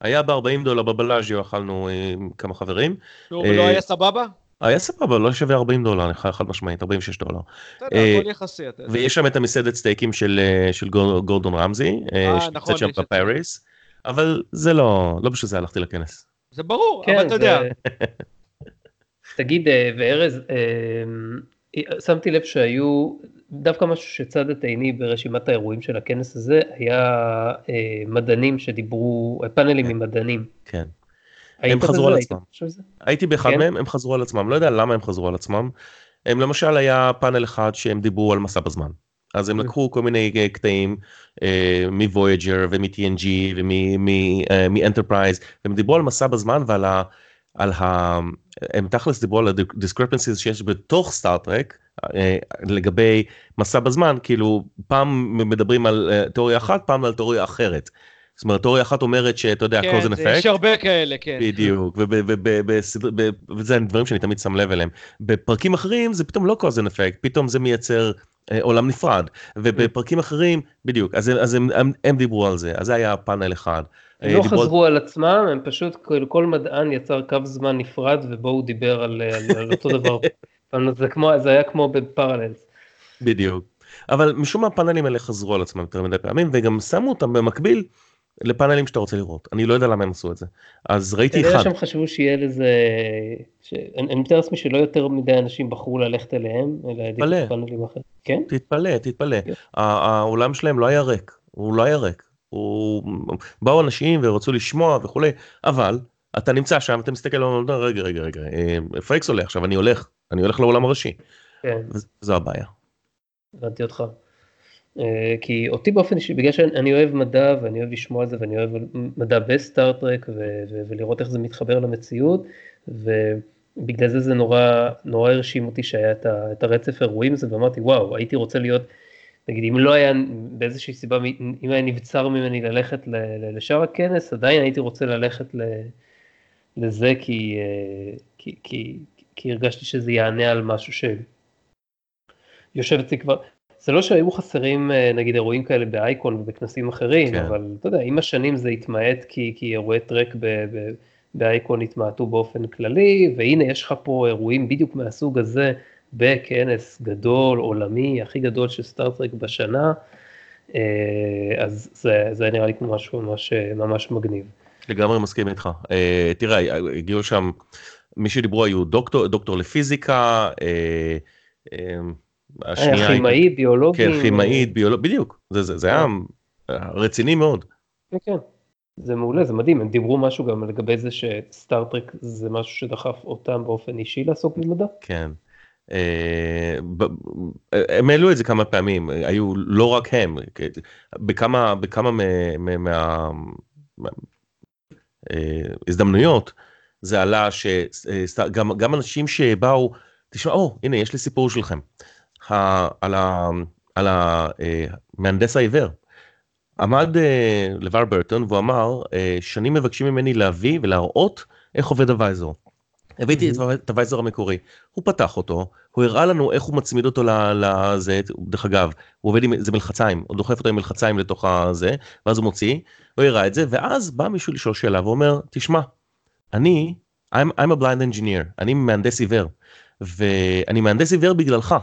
היה ב-40 דולר בבלאז'יו, אכלנו עם כמה חברים. נו, ולא היה סבבה? היה סבבה, לא שווה 40 דולר, אני חד משמעית, 46 דולר. בסדר, הכל יחסי. ויש שם את המסעדת סטייקים של גורדון רמזי, שנמצאת שם בפאריס, אבל זה לא, לא בשביל זה הלכתי לכנס. זה ברור, אבל אתה יודע. תגיד, וארז, שמתי לב שהיו דווקא משהו שצד את עיני ברשימת האירועים של הכנס הזה היה אה, מדענים שדיברו, פאנלים כן. עם מדענים. כן. הם חזרו על עצמם. הייתי באחד כן? מהם, הם חזרו על עצמם, לא יודע למה הם חזרו על עצמם. הם למשל היה פאנל אחד שהם דיברו על מסע בזמן. אז הם לקחו כל מיני אה, קטעים אה, מוויג'ר ומ-TNG ומ-Enterprise, והם דיברו על מסע בזמן ועל ה... על ה... הם תכלס דיברו על ה-discrepancies שיש בתוך סטארט-טרק, אה, לגבי מסע בזמן כאילו פעם מדברים על אה, תיאוריה אחת פעם על תיאוריה אחרת. זאת אומרת תיאוריה אחת אומרת שאתה יודע כן, cause and effect. יש הרבה כאלה כן. בדיוק וזה דברים שאני תמיד שם לב אליהם. בפרקים אחרים זה פתאום לא and effect פתאום זה מייצר אה, עולם נפרד ובפרקים אחרים בדיוק אז, אז הם, הם, הם דיברו על זה אז זה היה פאנל אחד. הם לא חזרו על עצמם הם פשוט כל מדען יצר קו זמן נפרד ובו הוא דיבר על, על, על אותו דבר. זה, כמו, זה היה כמו בפרללס. בדיוק. אבל משום מה הפאנלים האלה חזרו על עצמם יותר מדי פעמים וגם שמו אותם במקביל לפאנלים שאתה רוצה לראות. אני לא יודע למה הם עשו את זה. אז ראיתי אחד. שהם חשבו שיהיה לזה, ש- אני מתאר לעצמי שלא יותר מדי אנשים בחרו ללכת אליהם, אלא. העדיפו פאנלים אחרים. כן? תתפלא, תתפלא. כן. ה- האולם שלהם לא היה ריק, הוא לא היה ריק. הוא... באו אנשים ורצו לשמוע וכולי, אבל אתה נמצא שם, אתה מסתכל, רגע, רגע, רגע, אה, אקס הולך עכשיו? אני הולך, אני הולך לאולם הראשי. כן, זו הבעיה. הבנתי אותך. אה, כי אותי באופן אישי, בגלל שאני אוהב מדע ואני אוהב לשמוע על זה ואני אוהב מדע בסטאר טרק ולראות איך זה מתחבר למציאות, ובגלל זה זה נורא, נורא הרשים אותי שהיה את, את הרצף אירועים הזה, ואמרתי וואו, הייתי רוצה להיות, נגיד אם לא היה באיזושהי סיבה, אם היה נבצר ממני ללכת לשאר הכנס, עדיין הייתי רוצה ללכת לזה כי, אה, כי, כי, כי הרגשתי שזה יענה על משהו שיושב אצלי כבר, זה לא שהיו חסרים אה, נגיד אירועים כאלה באייקון ובכנסים אחרים. כן. אבל אתה יודע, עם השנים זה התמעט כי, כי אירועי טרק ב, ב, באייקון התמעטו באופן כללי, והנה יש לך פה אירועים בדיוק מהסוג הזה בכנס גדול, עולמי, הכי גדול של סטארט-טרק בשנה, אה, אז זה, זה נראה לי כמו משהו ממש, ממש מגניב. לגמרי מסכים איתך. אה, תראה, הגיעו שם, מי שדיברו היו דוקטור, דוקטור לפיזיקה, אה, השנייה, כימאי, ביולוגים. כן, כימאית, ביולוג, בדיוק, זה, זה, זה היה רציני מאוד. כן, כן. זה מעולה, זה מדהים, הם דיברו משהו גם לגבי זה שסטארט-טרק זה משהו שדחף אותם באופן אישי לעסוק במדע. כן. אה, הם העלו את זה כמה פעמים, היו לא רק הם, בכמה, בכמה מה- מה- מה- מה- אה, זה עלה שגם גם אנשים שבאו, תשמע, או, הנה, יש לי סיפור שלכם. על המהנדס העיוור. עמד אה, לבר ברטון והוא אמר, אה, שנים מבקשים ממני להביא ולהראות איך עובד הווייזור. הבאתי את ה- את הווייזר המקורי, הוא פתח אותו, הוא הראה לנו איך הוא מצמיד אותו לזה, דרך אגב, הוא עובד עם, זה מלחציים, הוא דוחף אותו עם מלחציים לתוך הזה, ואז הוא מוציא, הוא הראה את זה, ואז בא מישהו לשאול שאלה ואומר, תשמע, אני, I'm, I'm a blind engineer, אני מהנדס עיוור, ואני מהנדס עיוור בגללך,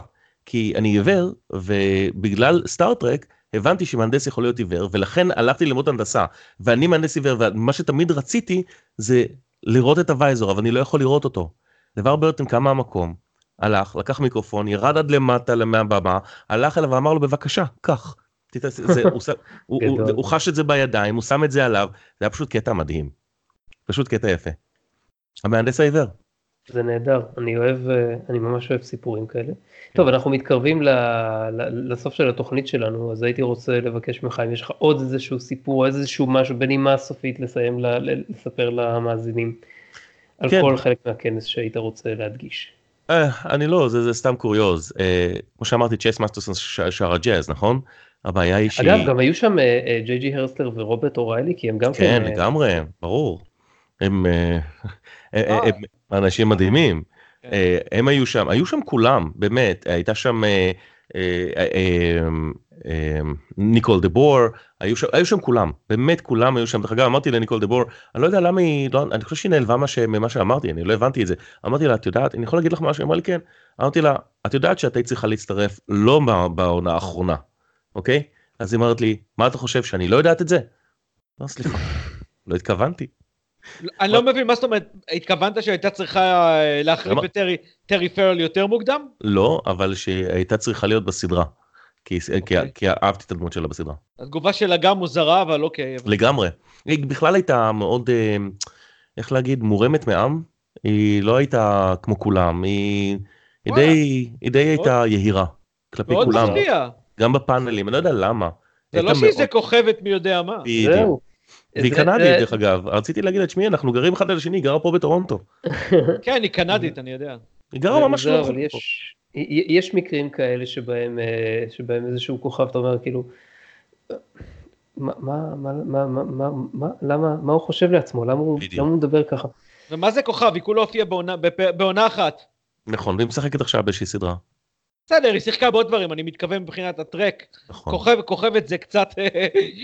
כי אני עיוור, ובגלל סטארט-טרק, הבנתי שמהנדס יכול להיות עיוור, ולכן הלכתי ללמוד הנדסה, ואני מהנדס עיוור, ומה שתמיד רציתי זה לראות את הווייזור, אבל אני לא יכול לראות אותו. דבר ברטון קם מהמקום, הלך, לקח מיקרופון, ירד עד למטה מהבמה, הלך אליו ואמר לו בבקשה, קח. זה, הוא, הוא, הוא. הוא חש את זה בידיים, הוא שם את זה עליו, זה היה פשוט קטע מדהים. פשוט קטע יפה. המהנדס העיוור. זה נהדר, אני אוהב, אה, אני ממש אוהב סיפורים כאלה. טוב, אנחנו מתקרבים ל, ל, לסוף של התוכנית שלנו, אז הייתי רוצה לבקש ממך אם יש לך עוד איזשהו סיפור, איזשהו משהו בנימה סופית לסיים, ל, ל, לספר למאזינים, על כן. כל חלק מהכנס שהיית רוצה להדגיש. אה, אני לא, זה, זה סתם קוריוז. אה, כמו שאמרתי, צ'ייס מאסטרסון שרה ג'אז, נכון? הבעיה היא שהיא... אגב, גם היו שם אה, אה, ג'יי ג'י הרצלר ורוברט אוריילי, כי הם גם כן, אה, לגמרי, ברור. הם. הם אנשים מדהימים. כן. אה, הם היו שם, היו שם כולם, באמת, הייתה שם אה, אה, ניקול דה בור, היו שם, היו שם כולם, באמת כולם היו שם. דרך אגב, אמרתי לניקול דה בור, אני לא יודע למה היא, לא, אני חושב שהיא נעלבה מה ש- ממה שאמרתי, אני לא הבנתי את זה. אמרתי לה, את יודעת, אני יכול להגיד לך משהו? היא אמרה לי, כן. אמרתי לה, את יודעת שאת היית צריכה להצטרף לא בעונה האחרונה, אוקיי? אז היא אמרת לי, מה אתה חושב, שאני לא יודעת את זה? לא, סליחה, לא התכוונתי. אני לא מבין, מה זאת אומרת, התכוונת שהייתה צריכה אה, להחליף? את טרי- פרל יותר מוקדם? לא, אבל שהיא הייתה צריכה להיות בסדרה. כי, כי, אוקיי. כי אהבתי את הדמות שלה בסדרה. התגובה שלה גם מוזרה, אבל אוקיי. אבל- לגמרי. היא בכלל הייתה מאוד, אה, איך להגיד, מורמת מעם. היא לא הייתה כמו כולם, היא. די, היא די הייתה יהירה כלפי מאוד כולם, מפתיע. גם בפאנלים, אני לא יודע למה. זה לא שהיא איזה מאוד- כוכבת מי יודע מה. בדיוק. והיא קנדית דרך אגב, רציתי להגיד לה, תשמעי, אנחנו גרים אחד על השני, היא גרה פה בטורונטו. כן, היא קנדית, אני יודע. היא גרה ממש לא רחוק פה. יש, יש מקרים כאלה שבהם, אה, שבהם איזשהו כוכב, אתה אומר כאילו, מה, מה, מה, מה, מה, מה, מה, למה, מה הוא חושב לעצמו? למה הוא. למה הוא מדבר ככה? ומה זה כוכב? היא כולה הופיעה בעונה אחת. נכון, והיא משחקת עכשיו באיזושהי סדרה. בסדר, היא שיחקה בעוד דברים, אני מתכוון מבחינת הטרק. נכון, כוכב, כוכבת זה קצת,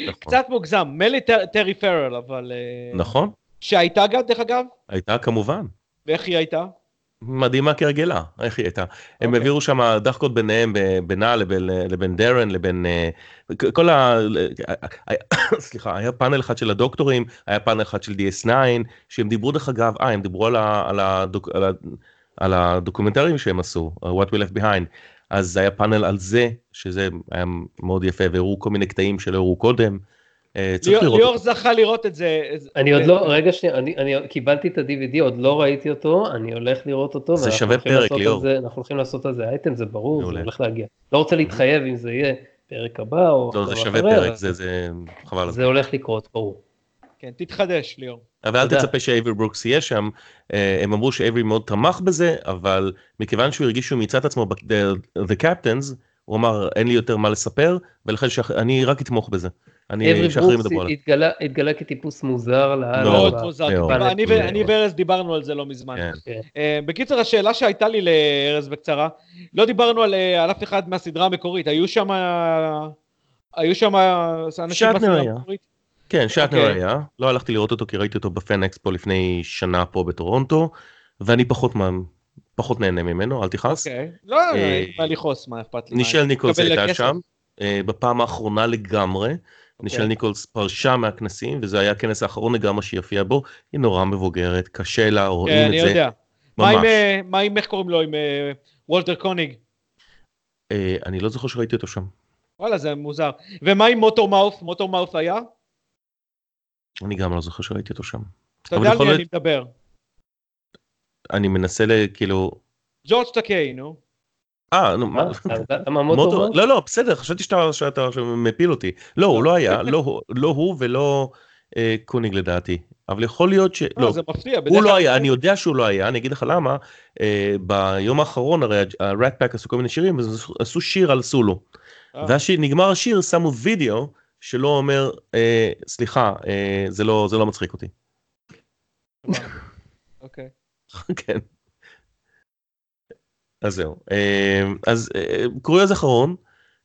נכון. קצת מוגזם. מילא טר- טרי פרל, אבל... אה, נכון, שהייתה גם, דרך אגב? הייתה כמובן. ואיך היא הייתה? מדהימה כהרגלה, איך היא הייתה. הם אוקיי. העבירו שם דחקות ביניהם, בינה לבין, לבין דרן, לבין אה, כל ה... סליחה, היה פאנל אחד של הדוקטורים, היה פאנל אחד של DS9, שהם דיברו דרך אגב, אה, הם דיברו על, ה, על, הדוק, על, ה, על הדוקומנטרים שהם עשו, What We Left Behind. אז היה פאנל על זה, שזה היה מאוד יפה, והראו כל מיני קטעים שלא הראו קודם. אה, צריך ליאור. זכה לראות את זה. אני עוד לא, רגע שנייה, אני, אני קיבלתי את ה-DVD, עוד לא ראיתי אותו, אני הולך לראות אותו. זה שווה פרק, ליאור. זה- אנחנו הולכים לעשות על זה אייטם, זה ברור. זה הולך להגיע. לא רוצה להתחייב אם זה יהיה פרק הבא או לא, זה שווה פרק, זה, זה חבל. זה. זה הולך לקרות, ברור. כן, תתחדש, ליאור. אבל אל. תצפה שאייברי ברוקס יהיה שם, אה, הם אמרו שאייברי מאוד תמך בזה, אבל מכיוון שהוא הרגיש שהוא מיצה את עצמו ב-The The Captains, הוא אמר אין לי יותר מה לספר, ולכן אני רק אתמוך בזה. אני אברי ברוקס. התגלה- התגלה כטיפוס מוזר לאללה. מאוד, מוזר. מאוד. אני ו- מאוד. אני וארז דיברנו על זה לא מזמן. כן. כן. אה, בקיצר, השאלה שהייתה לי לארז בקצרה, לא דיברנו על אה, על אף אחד מהסדרה המקורית, היו שם... היו שם אנשים היה. המקורית? כן, שטנר אוקיי. היה, לא הלכתי לראות אותו כי ראיתי אותו בפן אקספו לפני שנה פה בטורונטו, ואני פחות מה- פחות נהנה ממנו, אל תכעס. אוקיי. לא, אה, אין מה לכעוס, מה אכפת לי? נישל ניקולס הייתה? שם, אה, בפעם האחרונה לגמרי. נישל ניקולס פרשה מהכנסים, וזה היה הכנס האחרון לגמרי שהיא הופיעה בו, היא נורא מבוגרת, קשה לה, כן, רואים אני את זה, יודע. מה עם, ממש. אה, מה עם, איך קוראים לו, עם וולטר קוניג? אני לא זוכר שראיתי אותו שם. וואלה, זה מוזר. ומה עם מוטור מאוף? מוטור מאוף היה? אני גם לא זוכר שראיתי אותו שם. אתה אבל יודע על מי אני מדבר. אני מנסה ל... כאילו... ג'ורג' טקיי, נו. אה, נו, מה? למה מוטו? לא, לא, בסדר, חשבתי שאתה מפיל אותי. לא, הוא לא היה, לא הוא- לא ולא אה, קוניג לדעתי. אבל יכול להיות ש... לא, לא, זה מפתיע. הוא לא היה, אני יודע שהוא לא היה, אני אגיד לך למה. אה, ביום האחרון הרי ה-Rat Pack עשו כל מיני שירים, אז עשו- שיר על סולו. אה, ואז שנגמר השיר שמו וידאו שלא אומר, אה, סליחה, אה, זה לא זה לא מצחיק אותי. אוקיי. כן. אז זהו. אה, אז אה, קוריוז אחרון,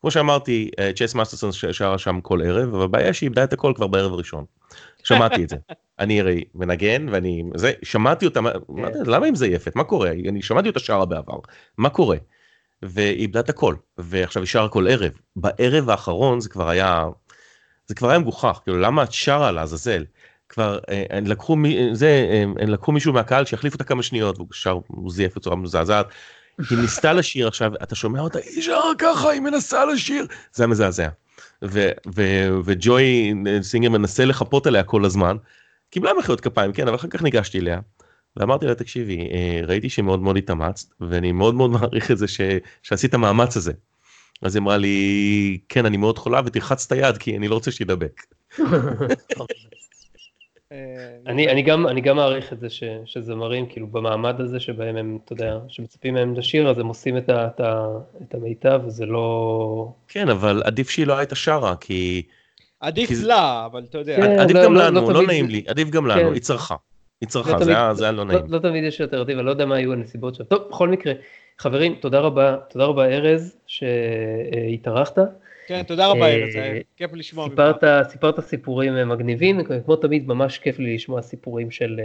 כמו שאמרתי, אה, צ'ייס מאסטרסון שרה שם כל ערב, אבל הבעיה שהיא איבדה את הכל כבר בערב הראשון. שמעתי את זה. אני הרי מנגן ואני, זה, שמעתי אותה, מה- אתה- למה עם זה יפת? מה קורה? אני שמעתי אותה שרה בעבר, מה קורה? והיא איבדה את הכל, ועכשיו היא שרה כל ערב. בערב האחרון זה כבר היה, זה כבר היה מגוחך, כאילו למה את שרה לעזאזל? כבר אה, הם לקחו מי, זה, אה, הם לקחו מישהו מהקהל שיחליף אותה כמה שניות, והוא שר, הוא זייף בצורה מזעזעת. היא ניסתה לשיר עכשיו, אתה שומע אותה, היא שרה ככה, היא מנסה לשיר, זה היה מזעזע. וג'וי אה, סינגר מנסה לחפות עליה כל הזמן, קיבלה מחיאות כפיים, כן, אבל אחר כך ניגשתי אליה, ואמרתי לה, תקשיבי, אה, ראיתי שמאוד מאוד התאמצת, ואני מאוד מאוד מעריך את זה ש- שעשית המאמץ הזה. אז היא אמרה לי, כן, אני מאוד חולה, ותלחץ את היד, כי אני לא רוצה שידבק. אה, אני, אני, גם, אני גם מעריך את זה ש, שזמרים, כאילו במעמד הזה שבהם הם, אתה יודע, שמצפים מהם לשיר, אז הם עושים את, ה, את, ה, את המיטב, וזה לא... כן, אבל עדיף שהיא לא הייתה שרה, כי... עדיף כי לה, אבל אתה יודע. כן, עדיף לא- גם לא- לנו, לא לא נעים זה- לי, עדיף גם לנו, כן. היא צרחה. היא לא צרחה, זה תמיד- היה זה היה לא נעים. לא, לא תמיד יש אלטרנטיבה, לא יודע מה היו הנסיבות שם. טוב, בכל מקרה, חברים, תודה רבה, תודה רבה ארז, שהתארחת. כן, תודה רבה, אה, ארז, היה כיף לשמוע ממך. סיפרת, סיפרת סיפורים אה, מגניבים, כמו תמיד ממש כיף לי לשמוע סיפורים של,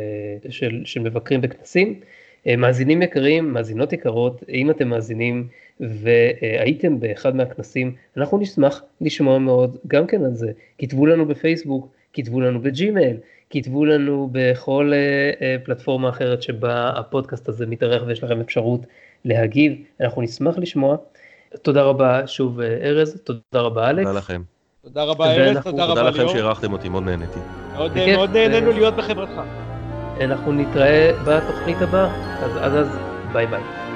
אה, של, של מבקרים בכנסים. אה, מאזינים יקרים, מאזינות יקרות, אם אתם מאזינים והייתם באחד מהכנסים, אנחנו נשמח לשמוע מאוד גם כן על זה. כתבו לנו בפייסבוק, כתבו לנו בג'ימייל, כתבו לנו בכל אה, אה, פלטפורמה אחרת שבה הפודקאסט הזה מתארח ויש לכם אפשרות להגיב, אנחנו נשמח לשמוע. תודה רבה שוב אה, ארז, תודה רבה אלכס. תודה לכם. תודה רבה, ארז, ואנחנו- תודה תודה רבה, לכם ליאור. שאירחתם אותי, מאוד נהניתי. מאוד נהנינו להיות בחברתך. אנחנו נתראה בתוכנית הבאה, אז אז ביי ביי.